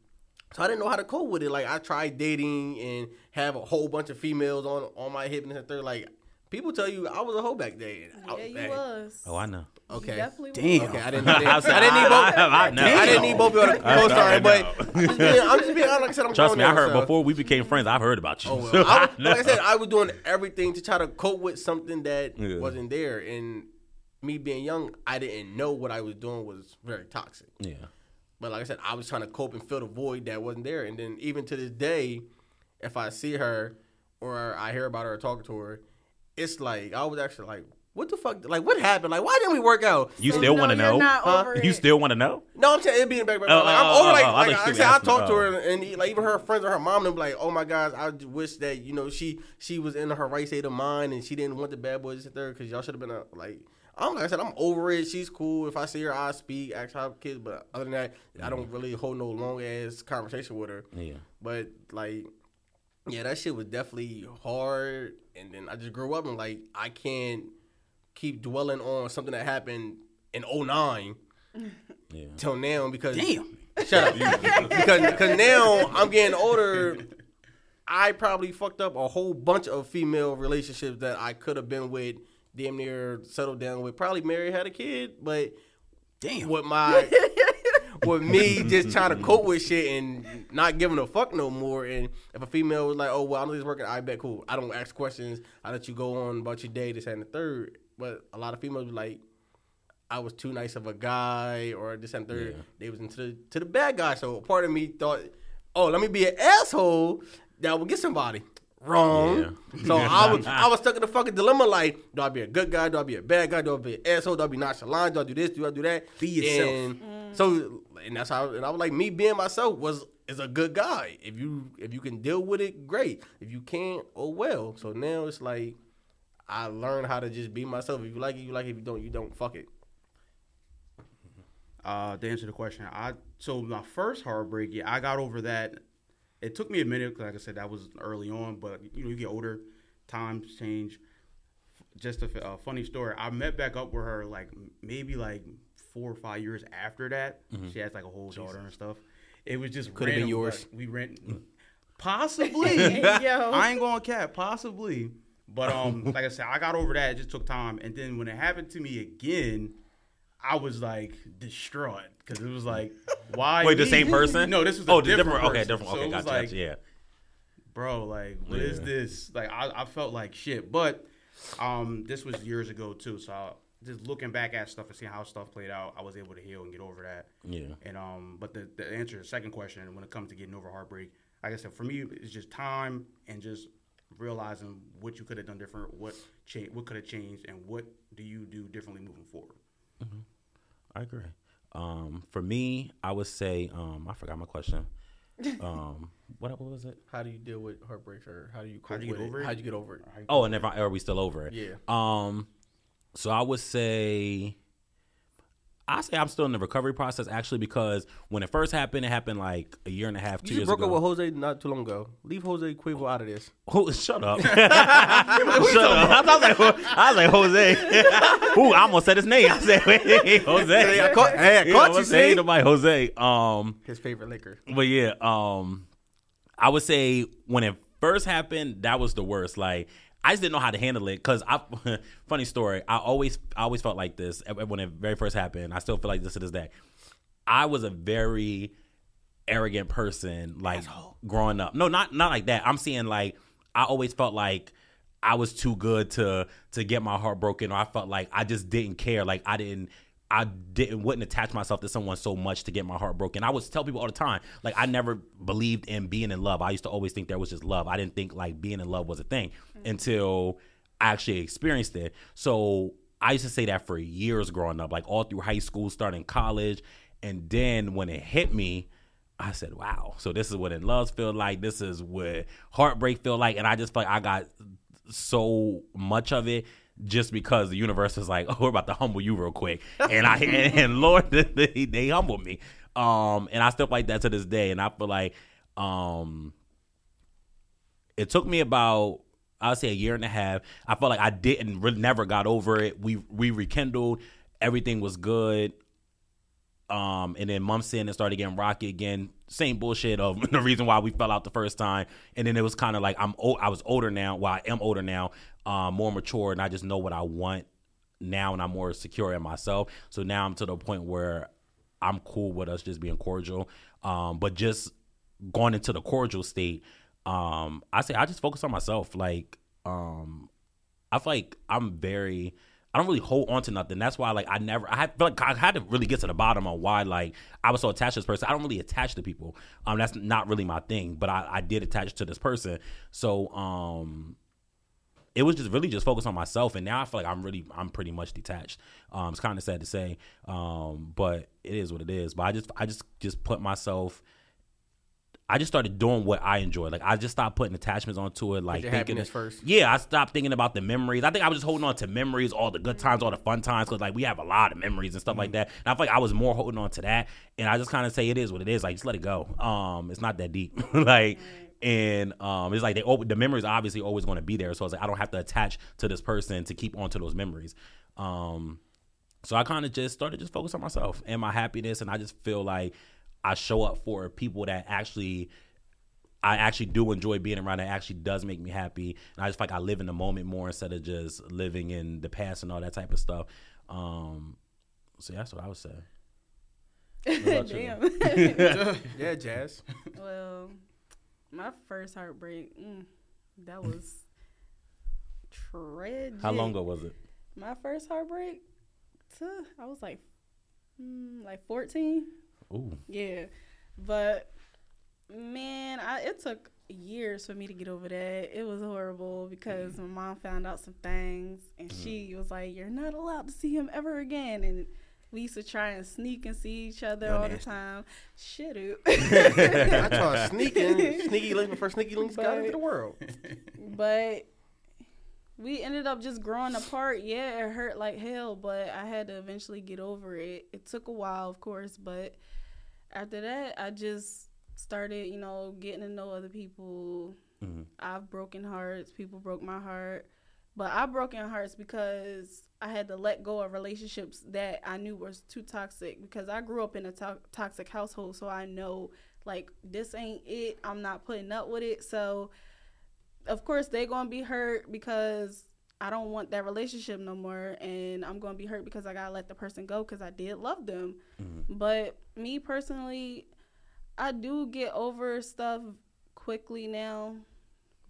So I didn't know how to cope with it. Like I tried dating and have a whole bunch of females on on my hip and this and third. Like people tell you I was a hoe back then. I Yeah, you hey, was. Oh, I know. Okay. You definitely Damn. was. Okay, I didn't. I didn't, I I didn't need both. I- I know. I didn't need both of y'all to co-sign, but. I'm just being, I'm just being honest. Like I said, I'm Trust me, I heard so- before we became friends. I've heard about you. Oh, well. So I was, know. like I said, I was doing everything to try to cope with something that Yeah. wasn't there, and me being young, I didn't know what I was doing was very toxic. yeah. But like I said, I was trying to cope and fill the void that wasn't there. And then even to this day, if I see her or I hear about her or talking to her, it's like I was actually like, what the fuck? Like, what happened? Like, why didn't we work out? You still no, want to know? not Huh? You still want to know? No, I'm saying it being back. back Oh, like, I'm oh, over. Oh, like, oh, I like thought I you said, I asking- talked to oh. her, and like even her friends or her mom, them like, oh my gosh, I wish that you know she she was in her right state of mind and she didn't want the bad boys to sit there because y'all should have been a, like. I'm like I said, I'm over it. She's cool. If I see her, I speak, ask her kids. But other than that, I don't really hold no long ass conversation with her. Yeah. But like, yeah, that shit was definitely hard. And then I just grew up and like I can't keep dwelling on something that happened in 09 Yeah. till now because Damn. shut up because because now I'm getting older. I probably fucked up a whole bunch of female relationships that I could have been with, damn near settled down with, probably married, had a kid, but Damn. with my with me just trying to cope with shit and not giving a fuck no more. And if a female was like, "Oh well, I know this working," I bet cool. I don't ask questions. I let you go on about your day, this and the third. But a lot of females be like, "I was too nice of a guy," or this and third. Yeah. They was into the to the bad guy. So part of me thought oh, let me be an asshole that will get somebody. Wrong. So I was I was stuck in the fucking dilemma like, do I be a good guy? Do I be a bad guy? Do I be an asshole? Do I be nonchalant? Do I do this? Do I do that? Be yourself. And So and that's how and I was like me being myself was is a good guy. If you if you can deal with it, great. If you can't, oh well. So now it's like I learned how to just be myself. If you like it, you like it. If you don't, you don't. Fuck it. Uh, to answer the question, I so my first heartbreak, yeah, I got over that. It took me a minute, 'cause like I said, that was early on. But you know, you get older, times change. Just a, funny story. I met back up with her like maybe like four or five years after that. She has like a whole daughter and stuff. It was just Could've been yours. we rent, possibly. Yo. I ain't going cat, possibly. But um, like I said, I got over that. It just took time. And then when it happened to me again, I was like distraught because it was like, why? Wait, the same person? No, this was oh, the different. different. Okay, different. So Okay, gotcha. like, gotcha, yeah. bro, like, what is Yeah. this? Like, I, I felt like shit. But um, this was years ago too. So I, just looking back at stuff and seeing how stuff played out, I was able to heal and get over that. Yeah. And um, but the, the answer to the second question, when it comes to getting over heartbreak, like I said, for me, it's just time and just realizing what you could have done different, what cha- what could have changed, and what do you do differently moving forward. I agree. Um, for me, I would say um, I forgot my question. Um, what, what was it? How do you deal with heartbreak, or how do you How'd you with get over it? How'd you get over it? Oh, and if I, are we still over it? Yeah. Um, so I would say, I say I'm still in the recovery process actually because when it first happened, it happened like a year and a half, two You years broke ago. up with Jose not too long ago. Leave Jose Cuervo out of this. Who, shut up. shut up. I was like, I was like Jose. Ooh, I almost said his name. I said, wait, Jose. Hey, I caught, hey, I Yeah, caught you, saying see? nobody Jose. Um, His favorite liquor. but yeah, um, I would say when it first happened, that was the worst. Like I just didn't know how to handle it because I. funny story. I always, I always felt like this when it very first happened. I still feel like this to this day. I was a very arrogant person, like growing up. No, not not like that. I'm saying like I always felt like I was too good to to get my heart broken, or I felt like I just didn't care. Like I didn't. I didn't wouldn't attach myself to someone so much to get my heart broken. I would tell people all the time, like I never believed in being in love. I used to always think there was just love. I didn't think like being in love was a thing mm-hmm. until I actually experienced it. So I used to say that for years growing up, like all through high school, starting college, and then when it hit me, I said, "Wow!" So this is what in love feel like. This is what heartbreak feel like, and I just felt like I got so much of it just because the universe is like, "Oh, we're about to humble you real quick," and I and, and Lord, they, they humbled me, um, and I still like that to this day, and I feel like, um, it took me about I'd say a year and a half. I felt like I didn't really never got over it. We we rekindled, everything was good. Um, and then months in, it started getting rocky again. Same bullshit of the reason why we fell out the first time. And then it was kind of like I'm old. I was older now. Well, I am older now, um, more mature, and I just know what I want now, and I'm more secure in myself. So now I'm to the point where I'm cool with us just being cordial. Um, but just going into the cordial state, um, I say I just focus on myself. Like, um, I feel like I'm very. I don't really hold on to nothing. That's why, like, I never. I had, feel like I had to really get to the bottom on why, like, I was so attached to this person. I don't really attach to people. Um, that's not really my thing. But I, I did attach to this person. So, um, it was just really just focused on myself, and now I feel like I'm really, I'm pretty much detached. Um, it's kind of sad to say, um, but it is what it is. But I just, I just, just put myself. I just started doing what I enjoy. Like I just stopped putting attachments onto it. Like your thinking happiness first. Yeah, I stopped thinking about the memories. I think I was just holding on to memories, all the good times, all the fun times, because like we have a lot of memories and stuff like that. And I feel like I was more holding on to that. And I just kind of say it is what it is. Like just let it go. Um, it's not that deep. like. And um, it's like they the memories are obviously always going to be there, so it's like I don't have to attach to this person to keep on to those memories. Um, so I kind of just started just focus on myself and my happiness, and I just feel like I show up for people that actually I actually do enjoy being around. That actually does make me happy, and I just feel like I live in the moment more instead of just living in the past and all that type of stuff. Um, so that's what I would say. Damn. Yeah, Jazz. well, my first heartbreak, mm, that was tragic. How long ago was it? My first heartbreak, tuh, I was like, mm, like fourteen. Ooh, Yeah, but Man, I, it took years for me to get over that. It was horrible because my mom found out some things and she was like, You're not allowed to see him ever again. And we used to try and sneak and see each other Y'all all the time. Shit. up. I tried sneaking, sneaky links before sneaky links got into the world. but we ended up just growing apart. Yeah, it hurt like hell, but I had to eventually get over it. It took a while, of course, but after that, I just started, you know, getting to know other people. Mhm. I've broken hearts. People broke my heart. But I broken hearts because I had to let go of relationships that I knew was too toxic because I grew up in a to- toxic household so I know like this ain't it. I'm not putting up with it. So of course they're going to be hurt because I don't want that relationship no more and I'm going to be hurt because I got to let the person go cuz I did love them. Mm-hmm. But me personally, I do get over stuff quickly now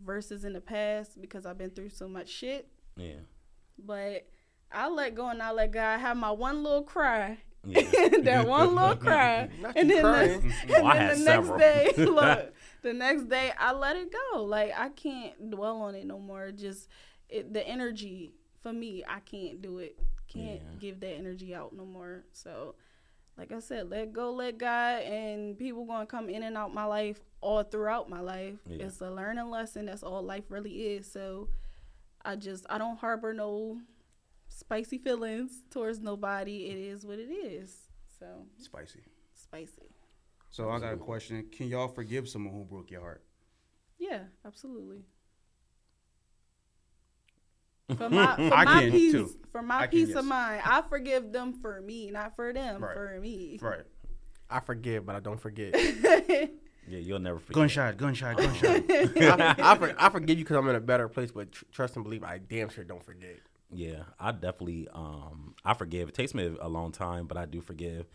versus in the past because I've been through so much shit. Yeah. But I let go and I let God have my one little cry. Yeah. that one little cry. Not and then, crying. the, and I then had the several. next day, look, the next day I let it go. Like I can't dwell on it no more. Just it, the energy for me, I can't do it. Can't Yeah. give that energy out no more. So, like I said, let go, let God, and people gonna come in and out my life all throughout my life. Yeah. It's a learning lesson. That's all life really is. So, I just I don't harbor no spicy feelings towards nobody. It is what it is. So Spicy. spicy. So I got a question. Can y'all forgive someone who broke your heart? Yeah, absolutely. For my for I my can, peace too. for my I can, peace yes. of mind, I forgive them for me, not for them, Right. for me. Right. I forgive, but I don't forget. Yeah, you'll never forget. Gunshot, gunshot, gunshot. I, I, for, I forgive you because I'm in a better place, but tr- trust and believe, I damn sure don't forget. Yeah, I definitely um I forgive. It takes me a long time, but I do forgive.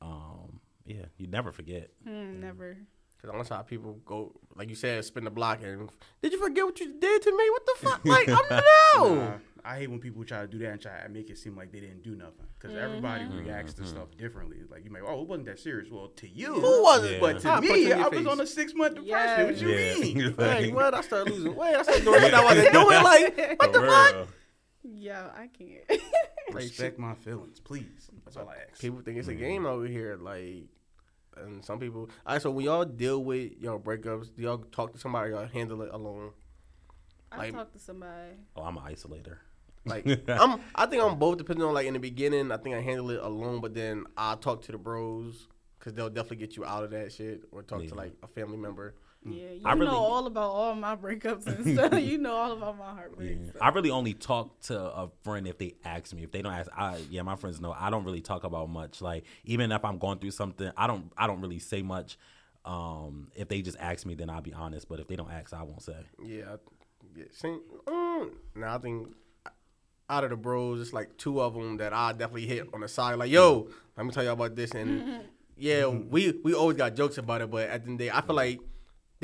Um yeah, you never forget. Hmm, never. Because honestly, how people go, like you said, spin the block and, did you forget what you did to me? What the fuck? Like, I'm no. Nah, I hate when people try to do that and try to make it seem like they didn't do nothing because everybody mm-hmm. reacts to mm-hmm. stuff differently. Like you may, oh, it wasn't that serious. Well, to you, Who was it? But to I'll me, I was face. on a six month depression. Yeah. What you Yeah. mean? Hey, what? I started losing weight. I started doing shit I wasn't doing. Like, what the For fuck? real. Yeah, I can't. Respect my feelings, please. That's all I ask. People think it's a game over here. Like, and some people. All right, so when y'all deal with y'all breakups, do y'all talk to somebody or y'all handle it alone? I Like- talk to somebody. Oh, I'm an isolator. Like, I'm. I think I'm both. Depending on like in the beginning, I think I handle it alone, but then I talk to the bros because they'll definitely get you out of that shit, or talk Yeah. to like a family member. Yeah, you I really- know all about all my breakups and stuff. you know all about my Yeah. heartbreaks. so. I really only talk to a friend if they ask me. If they don't ask, I yeah, my friends know I don't really talk about much. Like even if I'm going through something, I don't I don't really say much. Um, if they just ask me, then I'll be honest. But if they don't ask, I won't say. Yeah, I- yeah. See, um, now I think out of the bros, it's like two of them that I definitely hit on the side. Like, yo, let me tell you all about this. And yeah, we we always got jokes about it, but at the end of the day, I feel like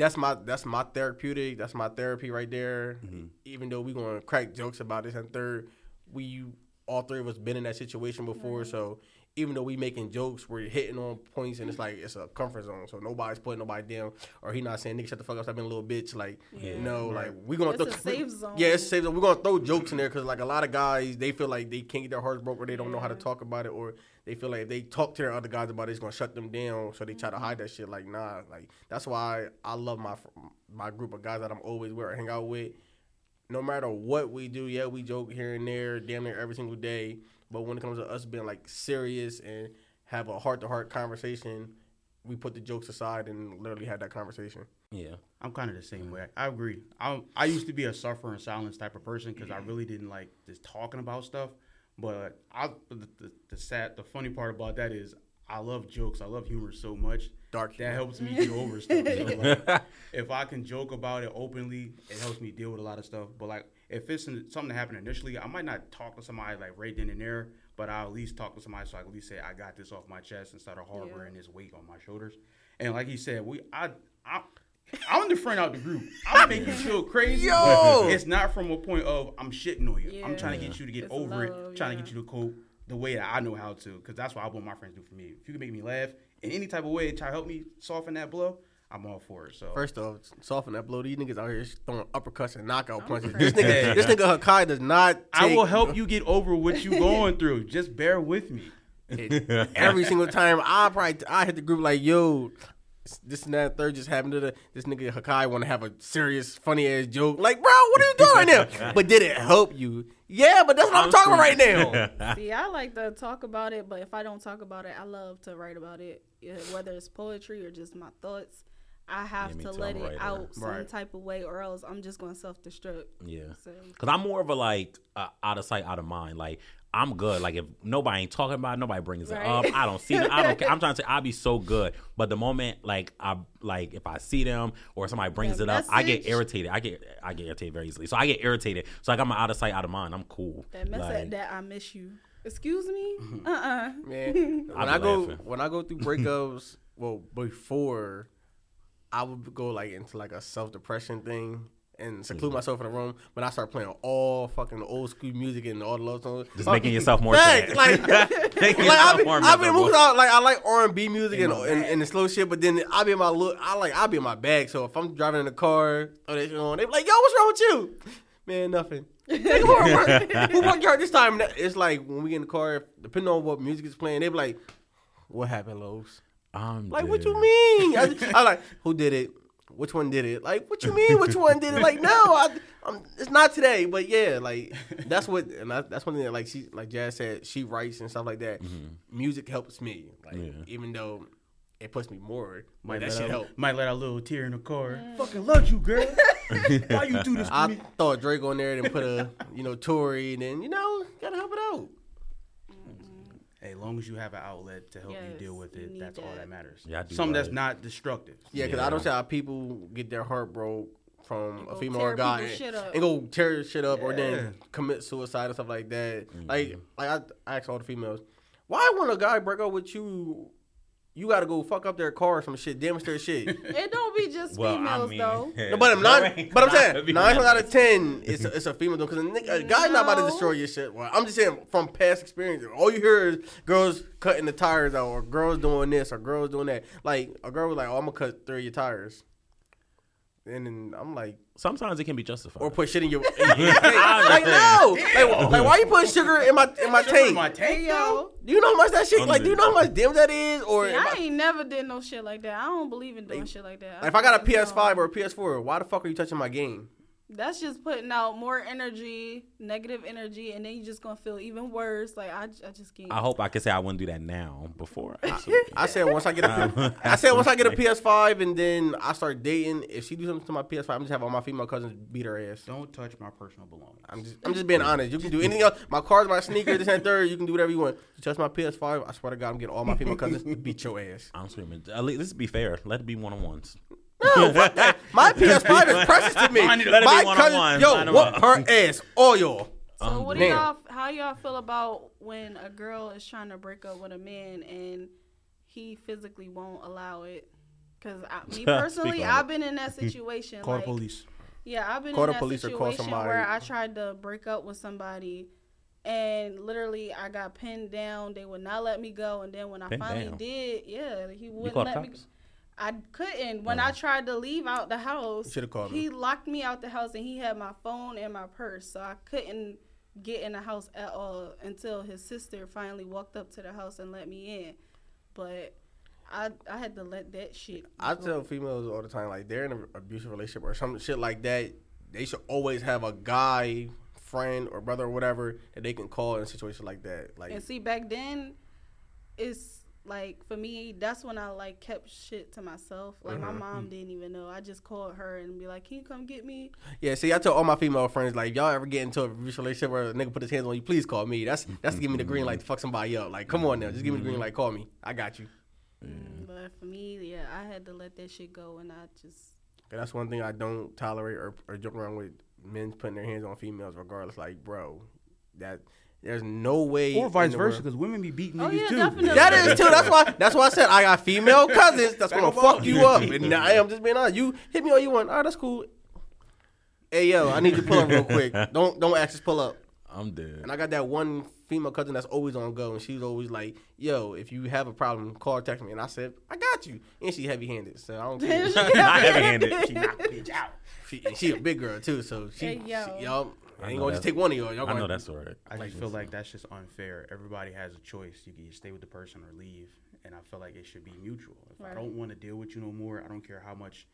that's my that's my therapeutic. That's my therapy right there. Mm-hmm. Even though we're gonna crack jokes about this and third, we all three of us been in that situation before, so. Even though we making jokes, we're hitting on points, and it's like it's a comfort zone. So nobody's putting nobody down, or he not saying nigga shut the fuck up, stop being a little bitch. Like Yeah. no, like we gonna It's throw a safe zone. Yeah, it's a safe zone. We're gonna throw jokes in there because like a lot of guys, they feel like they can't get their hearts broke, or they don't know how to talk about it, or they feel like if they talk to their other guys about it, it's gonna shut them down. So they try to hide mm-hmm. that shit. Like nah, like that's why I love my my group of guys that I'm always with or hang out with. No matter what we do, yeah, we joke here and there, damn near every single day. But when it comes to us being like serious and have a heart to heart conversation, we put the jokes aside and literally had that conversation. Yeah, I'm kind of the same way. I agree. I I used to be a suffer in silence type of person because I really didn't like just talking about stuff. But I the, the, the sad the funny part about that is I love jokes. I love humor so much. Dark That helps me get over stuff. So like, if I can joke about it openly, it helps me deal with a lot of stuff. But like if it's in- something that happened initially, I might not talk to somebody like right then and there, but I'll at least talk to somebody so I can at least say I got this off my chest instead of harboring this weight on my shoulders. And like he said, we I I I'm the friend out the group. I'll make you feel crazy. Yo! It's not from a point of I'm shitting on you. I'm trying to get you to get It's over it, love, trying to get you to cope the way that I know how to, because that's what I want my friends to do for me. If you can make me laugh in any type of way, try to help me soften that blow, I'm all for it. So First off, soften that blow. These niggas out here throwing uppercuts and knockout punches. crazy. This nigga, this nigga Hakai does not. I will help you get over what you going through. Just bear with me. it every single time. I probably I hit the group like, yo, this and that third just happened to the this nigga Hakai want to have a serious funny ass joke. Like, bro, what are you doing right now? but did it help you? Yeah, but that's what I'm, talking about right now. See, I like to talk about it, but if I don't talk about it, I love to write about it. Whether it's poetry or just my thoughts, I have Yeah, to let it writer. out some Right. type of way, or else I'm just gonna self destruct. Yeah. So Cause I'm more of a like uh, out of sight, out of mind. Like I'm good. Like if nobody ain't talking about it, nobody brings it up. I don't see them. I don't care. I'm trying to say I'll be so good. But the moment like I like if I see them or somebody brings That it up, I get irritated. I get I get irritated very easily. So I get irritated. So like I'm out of sight, out of mind. I'm cool. that message Like, that I miss you. Excuse me. Uh uh Man, when I I go laughing. when I go through breakups, well, before I would go like into like a self depression thing and seclude Mm-hmm. myself in a room. When I start playing all fucking old school music and all the love songs, Just Oh, making yourself more sad. like, like I've been, I be miserable. moving out like I like R and B music and, and, and the slow shit, but then I be in my look. I like I be in my bag. So if I'm driving in the car, or they on, they be like, "Yo, what's wrong with you?" Man, nothing. Who work- Who worked hard this time? It's like when we get in the car, depending on what music is playing, they be like, "What happened, Lowe's?" I'm Like, what you mean? I, I like, who did it? Which one did it? Like, what you mean? Which one did it? Like, no, I, I'm, it's not today. But yeah, like that's what, and I, that's one thing that like she, like Jazz said, she writes and stuff like that. Mm-hmm. Music helps me, like Yeah. even though it puts me more. Might that let shit out, help. Might let out a little tear in the car. Fucking love you, girl. Why you do this to I me? thought Drake on there and put a, you know, Tory, and then you know, gotta help it out. Hey, as long as you have an outlet to help you deal with it, need that's all that. that matters. Yeah, I do Something that's not destructive. Yeah, because Yeah. I don't see how people get their heart broke from a female tear or guy people's shit up. and go tear shit up or then commit suicide and stuff like that. Mm-hmm. Like, like I, I ask all the females, why when a guy break up with you, you gotta go fuck up their car or some shit, damage their shit. It don't be just Well, females I mean, though. No, but I'm not. But I'm gotta saying nine times out of ten, it's a, it's a female though. Because a, a guy's not about to destroy your shit. Well, I'm just saying from past experience, all you hear is girls cutting the tires out, or girls doing this, or girls doing that. Like a girl was like, "Oh, I'm gonna cut three of your tires," and then I'm like, Sometimes it can be justified. or put shit in your. in your tank. like no, like, like why you putting sugar in my in my Sugar tank? in my tank, yo. yo, do you know how much that shit? Like, do you know how much dim that is? Or See, if I I, ain't never did no shit like that. I don't believe in doing Like- shit like that. like, if I got a PS5 don't. or a PS4, why the fuck are you touching my game? That's just putting out more energy, negative energy, and then you're just gonna feel even worse. Like I, I just can't. I hope I can say I wouldn't do that now. Before, I said once I get a, I said once I get a PS5 um, and then I start dating. If she do something to my PS5, I'm just have all my female cousins beat her ass. Don't touch my personal belongings. I'm just, I'm just being honest. You can do anything else. My cars, my sneakers, this and third. You can do whatever you want. You touch my PS5, I swear to God, I'm getting all my female cousins to beat your ass. I'm screaming. At least, let's be fair. Let it be one on ones. No, fuck that. My PS5 is precious to me. Mine let it be my one-on-one. cousin, yo, Line 'em whoop up. her ass, all y'all. So Um, what do damn. y'all? How y'all feel about when a girl is trying to break up with a man and he physically won't allow it? Because me personally, on I've been in that situation. Call like, the police. Yeah, I've been Call in the that police or call situation somebody. where I tried to break up with somebody, and literally I got pinned down. They would not let me go, and then when I Pinned finally down? did, yeah, he wouldn't called let me. cops? I couldn't. When I tried to leave out the house, called he locked me out the house, and he had my phone and my purse, so I couldn't get in the house at all until his sister finally walked up to the house and let me in. But I I had to let that shit. I go. tell females all the time, like they're in an abusive relationship or some shit like that. They should always have a guy, friend, or brother or whatever that they can call in a situation like that. Like, And see, back then, it's like for me, that's when I like kept shit to myself. Like Mm-hmm. my mom didn't even know. I just called her and be like, "Can you come get me?" yeah. See, I tell all my female friends, like, y'all ever get into a relationship where a nigga put his hands on you, please call me. That's that's to give me the green light to fuck somebody up. Like, come on now, just give me the green light, call me. I got you. Mm, But for me, yeah, I had to let that shit go, and I just And that's one thing I don't tolerate or, or joke around with men putting their hands on females, regardless. Like, bro, that there's no way. Or vice versa, because women be beating Oh, niggas yeah, too. definitely. That is too. That's why. That's why I said I got female cousins. That's gonna fuck you up. And I am just being honest. You hit me all you want. All right, that's cool. Hey yo, I need you to pull up real quick. Don't don't ask us pull up. I'm dead. And I got that one female cousin that's always on go, and she's always like, "Yo, if you have a problem, call or text me." And I said, "I got you." And she heavy handed, so I don't care. Not heavy-handed. she knocked bitch out. She, and she a big girl too, so she, Hey, yo. she y'all I ain't gonna just take one of y'all. Y'all I gonna know that's right. I just feel like that's just unfair. Everybody has a choice. You can either stay with the person or leave, and I feel like it should be mutual. If I don't want to deal with you no more, I don't care how much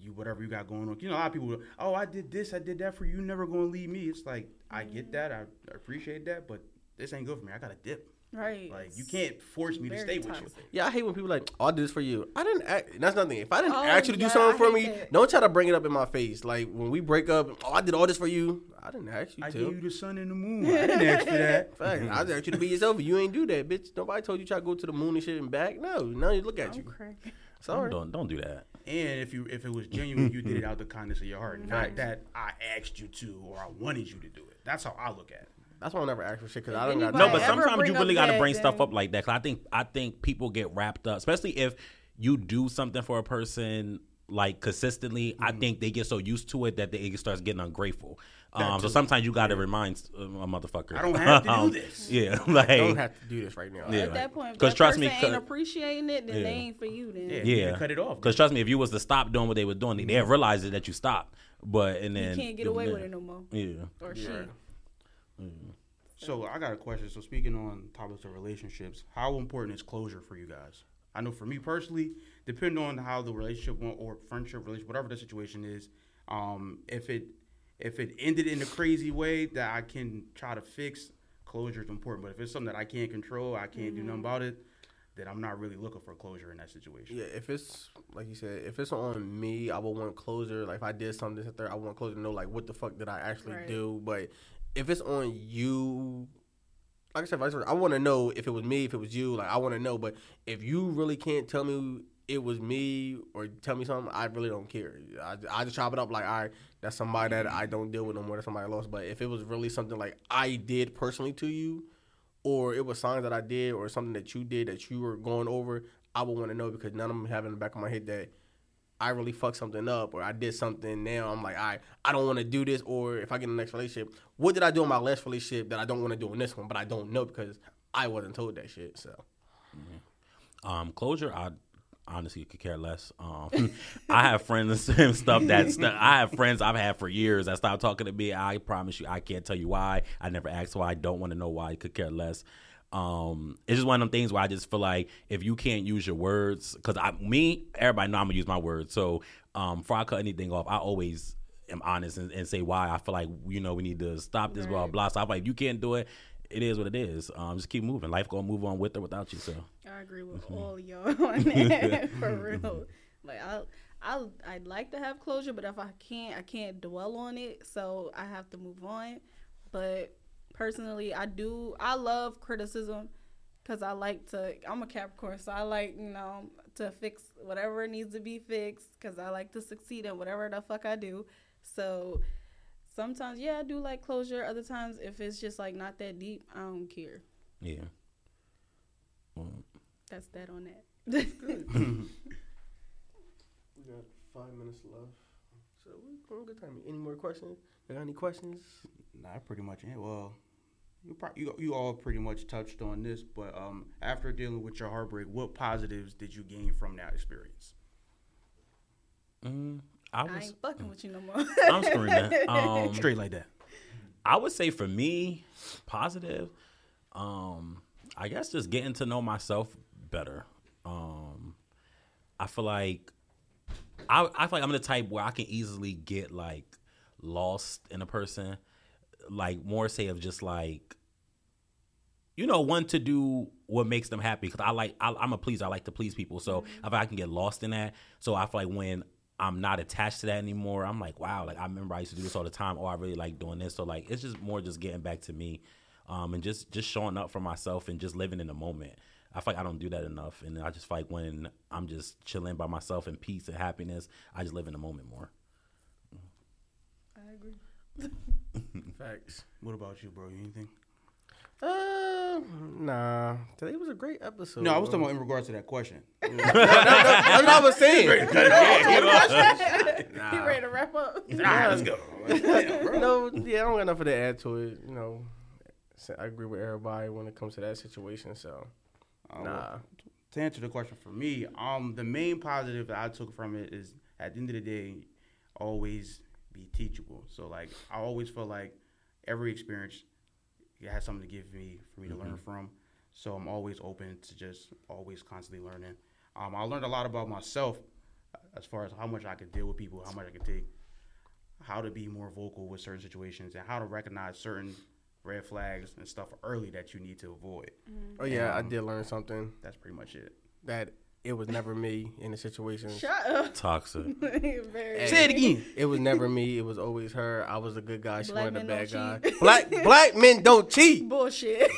you whatever you got going on. You know, a lot of people. Oh, I did this, I did that for you. You Never gonna leave me. It's like I get mm. that, I appreciate that, but this ain't good for me. I got to dip. Right. Like you can't force me to Very stay with you. Yeah, I hate when people like, oh, I did this for you. I didn't act. That's nothing. If I didn't Oh, ask you to do yeah, something I for me, hate that. don't try to bring it up in my face. Like when we break up, oh, I did all this for you. I didn't ask you I to. I gave you the sun and the moon. I didn't ask for that. Fact, I just asked you to be yourself. You ain't do that, bitch. Nobody told you try to go to the moon and shit and back. No, now you look at I'm you. cracking. Sorry. Don't don't do that. And if you if it was genuine, you did it out of the kindness of your heart, not that I asked you to or I wanted you to do it. That's how I look at it. That's why I never ask for shit because I don't got No, but sometimes you really got to bring stuff up like that. Cause I think I think people get wrapped up, especially if you do something for a person like consistently. I think they get so used to it that they it starts getting ungrateful. Um, so sometimes you got to remind uh, a motherfucker. I don't have to do Um, this. Yeah, I like don't have to do this right now. Yeah. At that point, because trust person me, ain't 'cause- appreciating it, then Yeah. they ain't for you. Then Yeah. Yeah, cut it off, Because trust me, if you was to stop doing what they were doing, they have realized it that you stopped. But and then you can't get away with it no more. Yeah, Or Yeah. shit. So I got a question. So speaking on topics of relationships, how important is closure for you guys? I know for me personally, depending on how the relationship went or friendship, relationship, whatever the situation is, um, if it if it ended in a crazy way that I can try to fix, closure is important. But if it's something that I can't control, I can't do nothing about it, then I'm not really looking for closure in that situation. Yeah, if it's like you said, if it's on me, I would want closure. Like if I did something this and I want closure to know like what the fuck did I actually Right. do. But if it's on you, like I said, vice versa, I want to know if it was me, if it was you. Like I want to know. But if you really can't tell me it was me or tell me something, I really don't care. I, I just chop it up like, all right, that's somebody that I don't deal with no more. That's somebody I lost. But if it was really something like I did personally to you, or it was signs that I did or something that you did that you were going over, I would want to know because none of them have in the back of my head that I really fucked something up or I did something now. I'm like, I I don't want to do this. Or if I get in the next relationship, what did I do in my last relationship that I don't want to do in this one? But I don't know because I wasn't told that shit. So Um, closure, I honestly could care less. Um, I have friends and stuff that's I have friends I've had for years that stopped talking to me. I promise you, I can't tell you why. I never asked why. I don't want to know why. I could care less. Um, it's just one of them things where I just feel like if you can't use your words, because I, me, everybody know I'm gonna use my words. So, um, before I cut anything off, I always am honest and, and say why I feel like you know we need to stop this, blah Right. blah. So I'm like, if you can't do it, it is what it is. Um, just keep moving. Life gonna move on with or without you. So. I agree with all of y'all on that for real. Like I, I, I'd like to have closure, but if I can't, I can't dwell on it. So I have to move on. But personally, I do. I love criticism because I like to. I'm a Capricorn, so I like you know to fix whatever needs to be fixed because I like to succeed in whatever the fuck I do. So sometimes, yeah, I do like closure. Other times, if it's just like not that deep, I don't care. Yeah. Well, That's that on that. we got five minutes left. So we're on good time. Any more questions? You got any questions? Nah, pretty much. Yeah, well, you, pro- you you all pretty much touched on this, but um, after dealing with your heartbreak, what positives did you gain from that experience? mm, I I was. ain't fucking with you no more. I'm screaming. Um, Straight like that. I would say for me, positive. Um, I guess just getting to know myself better. Um, I feel like I, I feel like I'm the type where I can easily get like lost in a person, like more say of just like you know, one to do what makes them happy because I like I, I'm a pleaser. I like to please people, so if I can get lost in that, so I feel like when I'm not attached to that anymore, I'm like, wow, like I remember I used to do this all the time. Oh, I really like doing this. So like, it's just more just getting back to me, um, and just just showing up for myself and just living in the moment. I feel like I don't do that enough, and I just feel like when I'm just chilling by myself in peace and happiness, I just live in the moment more. I agree. Facts. What about you, bro? Anything? Uh, nah. Today was a great episode. No, I was talking about in regards to that question. That's what I was saying. He ready to wrap up? Nah, let's go. no, yeah, I don't got nothing to add to it. You know, I agree with everybody when it comes to that situation. So Uh, well, nah, to answer the question for me, um, the main positive that I took from it is at the end of the day, always be teachable. So like I always feel like every experience it has something to give me for me to learn from. So I'm always open to just always constantly learning. Um, I learned a lot about myself uh, as far as how much I could deal with people, how much I could take, how to be more vocal with certain situations, and how to recognize certain red flags and stuff early that you need to avoid. oh yeah, I Um, did learn something That's pretty much it. that it was never me in the situation. Shut up. Toxic. Very Say it again. It was never me. It was always her. I was a good guy. She Black wanted a bad guy. cheat. Black black men don't cheat. Bullshit.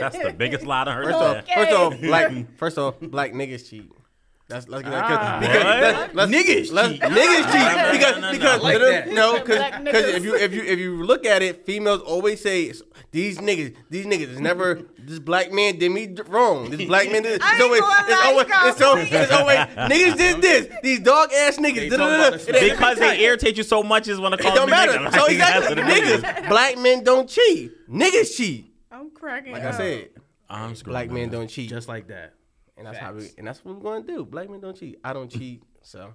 That's the biggest lie I heard. First today. off, first off, black first off, black niggas cheat. That's let's get Ah. because What? let's, let's, Niggas let's, cheat. Niggas cheat because no, no, because no. I like little- no because because if you if you if you look at it, females always say these niggas these niggas is never this black man did me wrong. This black man did I it's always gonna it's always you it's always, it's always niggas did this. These dog ass niggas. talking da-da-da-da. about the And specific then- because they irritate you so much is when I it call don't matter. nigga. So Like, exactly, that's what it is. niggas, black men don't cheat. Niggas cheat. I'm cracking Like up. I said, I'm screwed. black men don't cheat. Just like that. And that's how we and that's what we're gonna do. Black men don't cheat. I don't cheat, so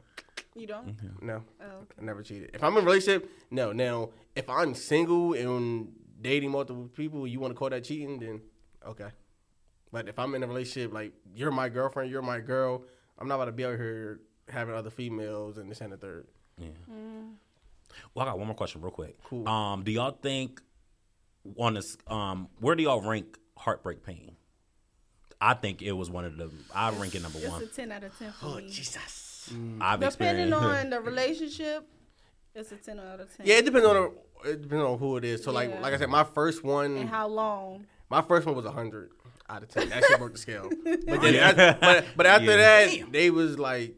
You don't? no, Oh, okay. I never cheated. If I'm in a relationship, no. Now, if I'm single and dating multiple people, you want to call that cheating? Then okay. But if I'm in a relationship, like you're my girlfriend, you're my girl, I'm not about to be out here having other females and this and the third. Well, I got one more question, real quick. Cool. Um, do y'all think on this? Um, where do y'all rank heartbreak pain? I think it was one of the. I rank it number It's one. It's a 10 out of 10 for Oh me. Jesus. Mm. I've Depending on the relationship, it's a 10 out of 10. Yeah, it depends on the, it depends on who it is. So like Yeah. like I said, my first one And how long? My first one was hundred out of ten. That shit broke the scale. But then, Yeah. after, but, but after Yeah. that, they was like,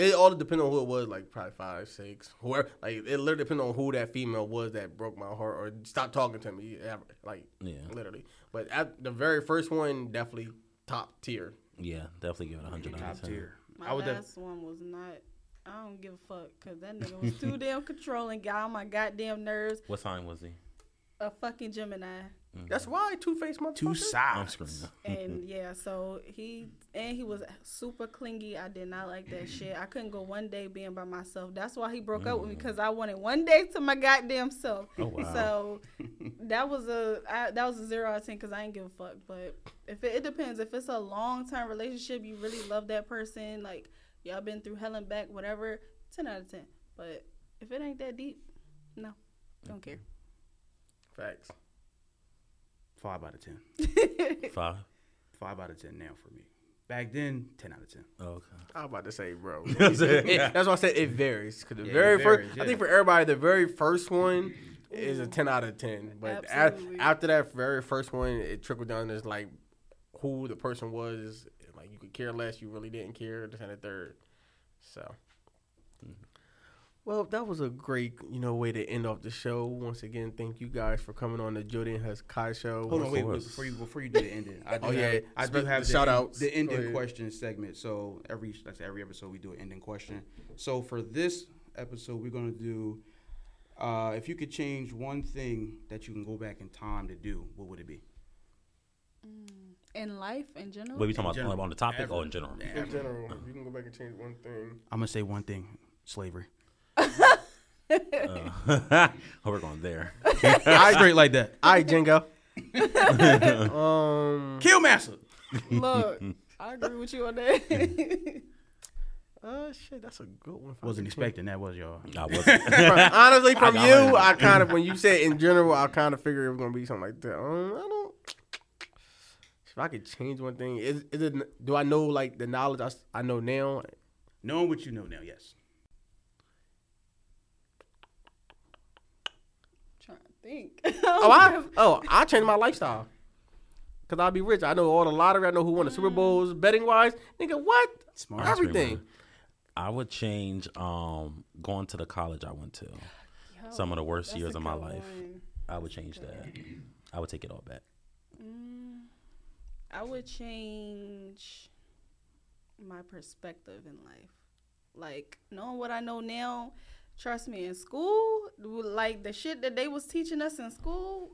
it all depended on who it was. Like probably five, six, whoever. Like it literally depended on who that female was that broke my heart or stopped talking to me. ever. Like Yeah. literally. But at the very first one, definitely top tier. Yeah, definitely give it a hundred Top tier. My I would def- last one was not. I don't give a fuck because that nigga was too damn controlling, got on my goddamn nerves. What sign was he? A fucking Gemini. That's mm-hmm. why Two Face motherfucker. two sides. And yeah, so he and he was super clingy. I did not like that mm-hmm. shit. I couldn't go one day being by myself. That's why he broke up with me mm. because I wanted one day to my goddamn self. Oh, wow. So that was a I, that was a zero out of ten because I ain't give a fuck. But if it, it depends, if it's a long term relationship, you really love that person, like y'all been through hell and back, whatever, ten out of ten. But if it ain't that deep, no, don't care. Facts. Five out of ten. Five. Five out of ten now for me. Back then, ten out of ten. Oh, okay. I was about to say, bro. That's It- that's why I said it varies. Cause the Yeah, very it first, varies, I think for everybody, the very first one is a ten out of ten. But a- Absolutely. after that very first one, it trickled down as like who the person was. Like you could care less, you really didn't care. This and the third. So, mm-hmm. Well, that was a great, you know, way to end off the show. Once again, thank you guys for coming on the Jodi and Hus Kai show. Hold on, wait, wait before you before you do the ending. I do Oh, yeah, have, I do spe- have the the, shout-outs. the ending question segment. So every like every episode we do an ending question. So for this episode, we're gonna do. Uh, if you could change one thing that you can go back in time to do, what would it be? In life, in general, What are we talking In about? general. On the topic Ever. or in general? In general, if you can go back and change one thing. I'm gonna say one thing: slavery. Uh, we're going there. Straight like that. All right, Jingo. um. Kill master. look, I agree with you on that. Uh, shit, that's a good one. Wasn't expecting that, was y'all? I wasn't. Honestly, from I- I you, I kind of when you said in general, I kind of figured it was gonna be something like that. Um, I don't. If I could change one thing, is, is it? Do I know like the knowledge I, I know now? Knowing what you know now, yes. Trying to think. Oh, I oh I changed my lifestyle. Cause I'll be rich. I know all the lottery. I know who won the Super Bowls, betting wise. Nigga, what? Smart. Everything. I would change um, going to the college I went to. Yo, Some of the worst years of my life. one. I would change that. I would take it all back. Mm, I would change my perspective in life. Like knowing what I know now, trust me, in school, like the shit that they was teaching us in school,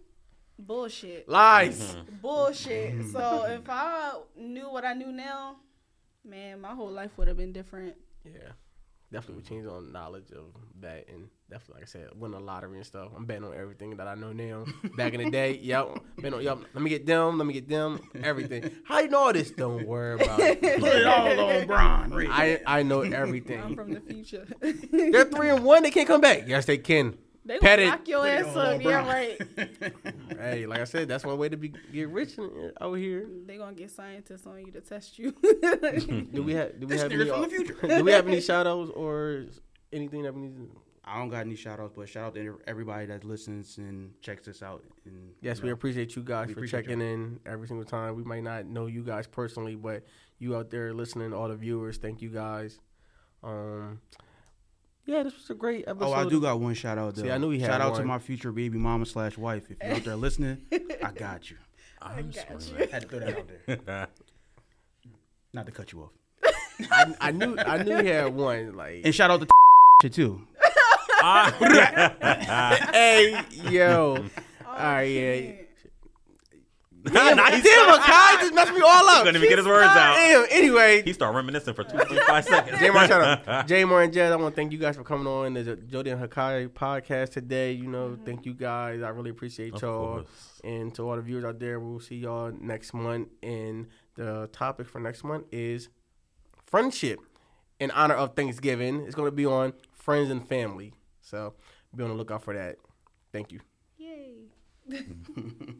bullshit. Lies. Mm-hmm. Bullshit. so if I knew what I knew now, man, my whole life would have been different. Yeah. Definitely would mm-hmm. change on knowledge of that and definitely like I said, win the lottery and stuff. I'm betting on everything that I know now. Back in the day, yep. Betting on yep. Let me get them, let me get them, everything. How you know all this? Don't worry about it. Put it all on Bron. Reed. I I know everything. I'm from the future. They're three and one, they can't come back. Yes, they can. They Pet gonna it. lock your ass on up. Yeah, right. Hey, like I said, that's one way to be get rich in, out here. They gonna get scientists on you to test you. Do we have do we This have any, from the future. do we have any shout outs or anything that we need to I don't got any shout outs, but shout out to everybody that listens and checks us out. And Yes, you we appreciate you guys We for appreciate checking in every single time. We might not know you guys personally, but you out there listening, all the viewers, thank you guys. Um, yeah, this was a great episode. Oh, I do got one shout out. Though. See, I knew he had Shout out to my future baby mama slash wife. If you're out there listening, I got you. I'm got sorry, Had to throw that out there. Not to cut you off. I, I knew, I knew he had one. Like, And shout out to shit too. Ah. hey, yo, Oh, all right, yeah. Shit. Damn, Nice. damn, Kai just messed me all up. Couldn't even get his words out. Damn. Anyway, He started reminiscing for 2.5 seconds. J Mar, shout out. J Mar and Jed, I want to thank you guys for coming on the Jodi and Hakai podcast today. You know, mm-hmm. thank you guys. I really appreciate Of y'all. course. And to all the viewers out there, we'll see y'all next month. And the topic for next month is friendship in honor of Thanksgiving. It's going to be on friends and family. So be on the lookout for that. Thank you. Yay.